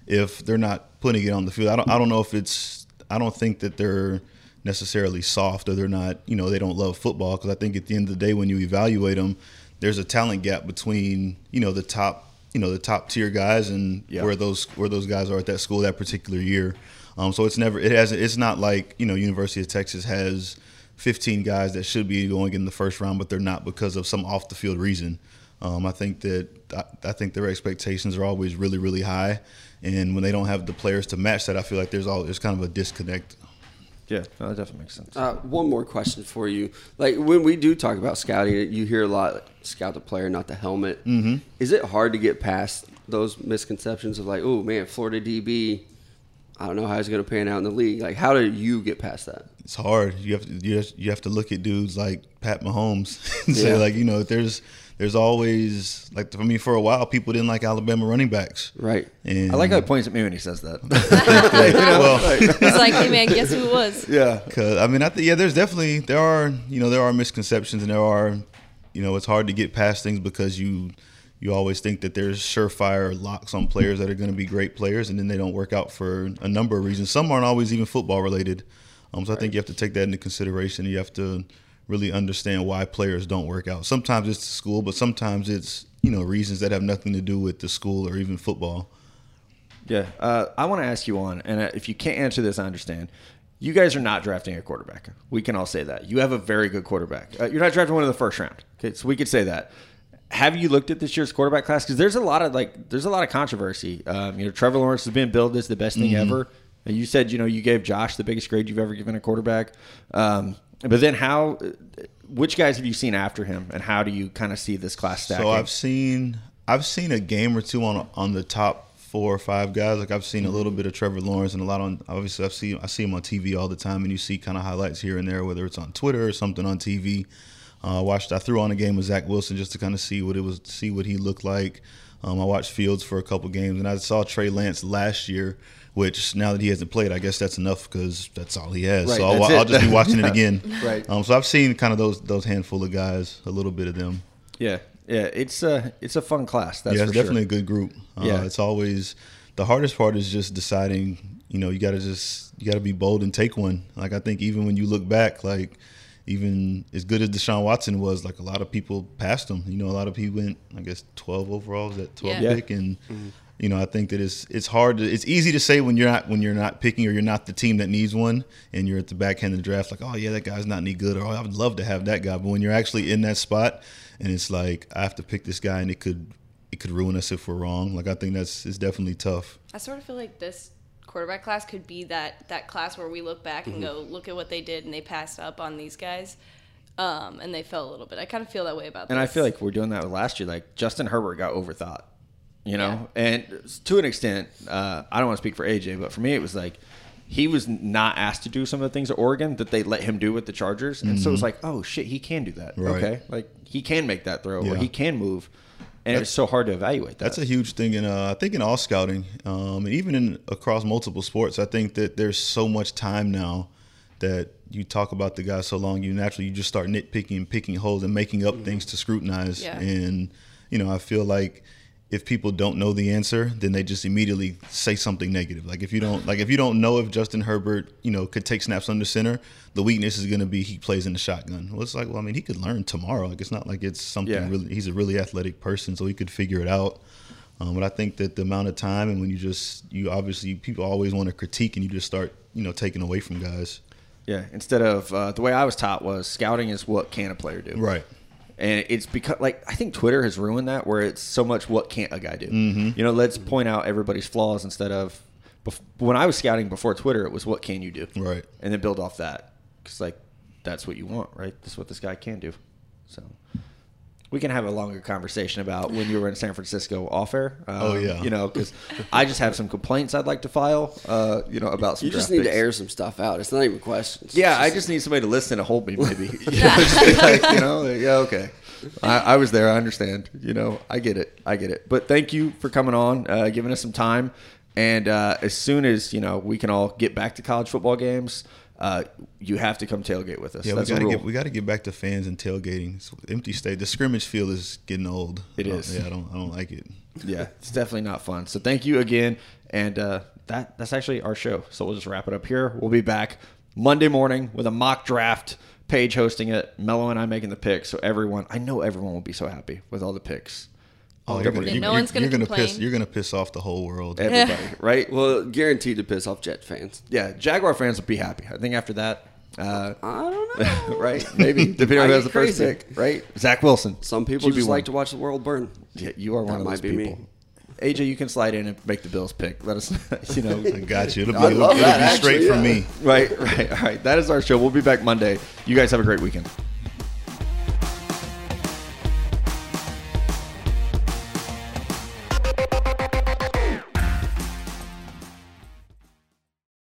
if they're not putting it on the field, I don't I don't know if it's I don't think that they're necessarily soft or they're not you know they don't love football because I think at the end of the day when you evaluate them, there's a talent gap between you know the top you know the top tier guys and Yeah. where those where those guys are at that school that particular year. Um, so it's never it has it's not like you know University of Texas has 15 guys that should be going in the first round, but they're not because of some off the field reason. Um, I think that I, I think their expectations are always really really high, and when they don't have the players to match that, I feel like there's all there's kind of a disconnect. yeah, no, that definitely makes sense. Uh, one more question for you. Like when we do talk about scouting, you hear a lot like, scout the player, not the helmet. Mm-hmm. Is it hard to get past those misconceptions of like, oh man, Florida DB, I don't know how he's going to pan out in the league. Like, how do you get past that? It's hard. You have to you have, you have to look at dudes like Pat Mahomes and say like you know there's there's always like for me for a while people didn't like Alabama running backs. Right. And I like how he points at me when he says that. well, He's like, hey man, guess who it was? yeah, Cause I mean, I think yeah, there's definitely there are you know there are misconceptions and there are you know it's hard to get past things because you you always think that there's surefire locks on players that are going to be great players and then they don't work out for a number of reasons. Some aren't always even football related. Um, so I think you have to take that into consideration. You have to really understand why players don't work out. Sometimes it's the school, but sometimes it's you know reasons that have nothing to do with the school or even football. Yeah, uh, I want to ask you on, and uh, if you can't answer this, I understand. You guys are not drafting a quarterback. We can all say that. You have a very good quarterback. Uh, you're not drafting one in the first round. Okay, so we could say that. Have you looked at this year's quarterback class? Because there's a lot of like, there's a lot of controversy. Um, you know, Trevor Lawrence has been billed as the best thing ever. And you said, you know, you gave Josh the biggest grade you've ever given a quarterback. Um, but then how? Which guys have you seen after him, and how do you kind of see this class stacking? So I've seen I've seen a game or two on on the top four or five guys. Like I've seen a little bit of Trevor Lawrence and a lot on. Obviously, I've seen I see him on TV all the time, and you see kind of highlights here and there, whether it's on Twitter or something on TV. Uh, I watched. I threw on a game with Zach Wilson just to kind of see what it was, see what he looked like. Um, I watched Fields for a couple games, and I saw Trey Lance last year. Which now that he hasn't played, I guess that's enough because that's all he has. Right, so I'll, I'll just be watching it again. Right. Um, so I've seen kind of those those handful of guys, a little bit of them. yeah, yeah, it's a it's a fun class. That's yeah, for it's sure. definitely a good group. Uh, Yeah. it's always the hardest part is just deciding. You know, you got to just you got to be bold and take one. Like I think even when you look back, like even as good as Deshaun Watson was, like a lot of people passed him. You know, a lot of people went, I guess, twelve overall, was that twelve Yeah. pick, and you know, I think that it's it's hard to it's easy to say when you're not when you're not picking or you're not the team that needs one, and you're at the back end of the draft, like, oh yeah, that guy's not any good, or oh, I would love to have that guy. But when you're actually in that spot, and it's like I have to pick this guy, and it could it could ruin us if we're wrong. Like I think that's it's definitely tough. I sort of feel like this quarterback class could be that that class where we look back and go, look at what they did, and they passed up on these guys, um, and they fell a little bit. I kind of feel that way about. And I feel like we're doing that last year. Like Justin Herbert got overthought, you know, and to an extent, uh, I don't want to speak for AJ, but for me, it was like he was not asked to do some of the things at Oregon that they let him do with the Chargers, and so it was like, oh shit, he can do that. Right. Okay, like he can make that throw or he can move, and it's so hard to evaluate that. That's a huge thing in uh, I think in all scouting, um, and even in across multiple sports. I think that there's so much time now that you talk about the guy so long, you naturally you just start nitpicking and picking holes and making up things to scrutinize. Yeah. And you know, I feel like if people don't know the answer, then they just immediately say something negative. Like if you don't like if you don't know if Justin Herbert, you know, could take snaps under center, the weakness is going to be he plays in the shotgun. Well, it's like, well, I mean, he could learn tomorrow. Like it's not like it's something Yeah. really. He's a really athletic person, so he could figure it out. Um, but I think that the amount of time and when you just you obviously people always want to critique and you just start you know taking away from guys. yeah. Instead of uh, the way I was taught was scouting is what can a player do, Right. And it's because like I think Twitter has ruined that where it's so much what can't a guy do. Mm-hmm. You know, let's point out everybody's flaws instead of bef- when I was scouting before Twitter, it was what can you do, Right. and then build off that because like that's what you want, right? That's what this guy can do. So we can have a longer conversation about when you were in San Francisco off air. Um, Oh, yeah. you know, because I just have some complaints I'd like to file. Uh, you know, about some. You just draft need to air some stuff out. It's not even questions. Yeah, It's I just- just need somebody to listen and hold me, maybe. you, know, like, you know, yeah, okay. I, I was there. I understand. You know, I get it. I get it. But thank you for coming on, uh, giving us some time. And uh, as soon as you know we can all get back to college football games, uh, you have to come tailgate with us. Yeah, That's we gotta get we gotta get back to fans and tailgating. It's empty state. The scrimmage field is getting old. It Uh. Yeah, I don't I don't like it. yeah, it's definitely not fun. So thank you again, and uh, that that's actually our show. So we'll just wrap it up here. We'll be back Monday morning with a mock draft. Paige hosting it, Mello and I making the picks. So everyone, I know everyone will be so happy with all the picks. Oh, you're gonna, you, no are one's gonna you're gonna piss you're gonna piss off the whole world. everybody, right? Well, guaranteed to piss off Jet fans. Yeah, Jaguar fans will be happy. I think after that, uh, I don't know. right? Maybe depending on who has the first crazy. pick, right? Zach Wilson. Some people QB1. just like to watch the world burn. Yeah, you are one of might those be me. people. AJ, you can slide in and make the Bills pick. Let us, you know, I got you. It'll be, it'll, it'll that, be straight actually, from yeah. me. Right, right. All right. That is our show. We'll be back Monday. You guys have a great weekend.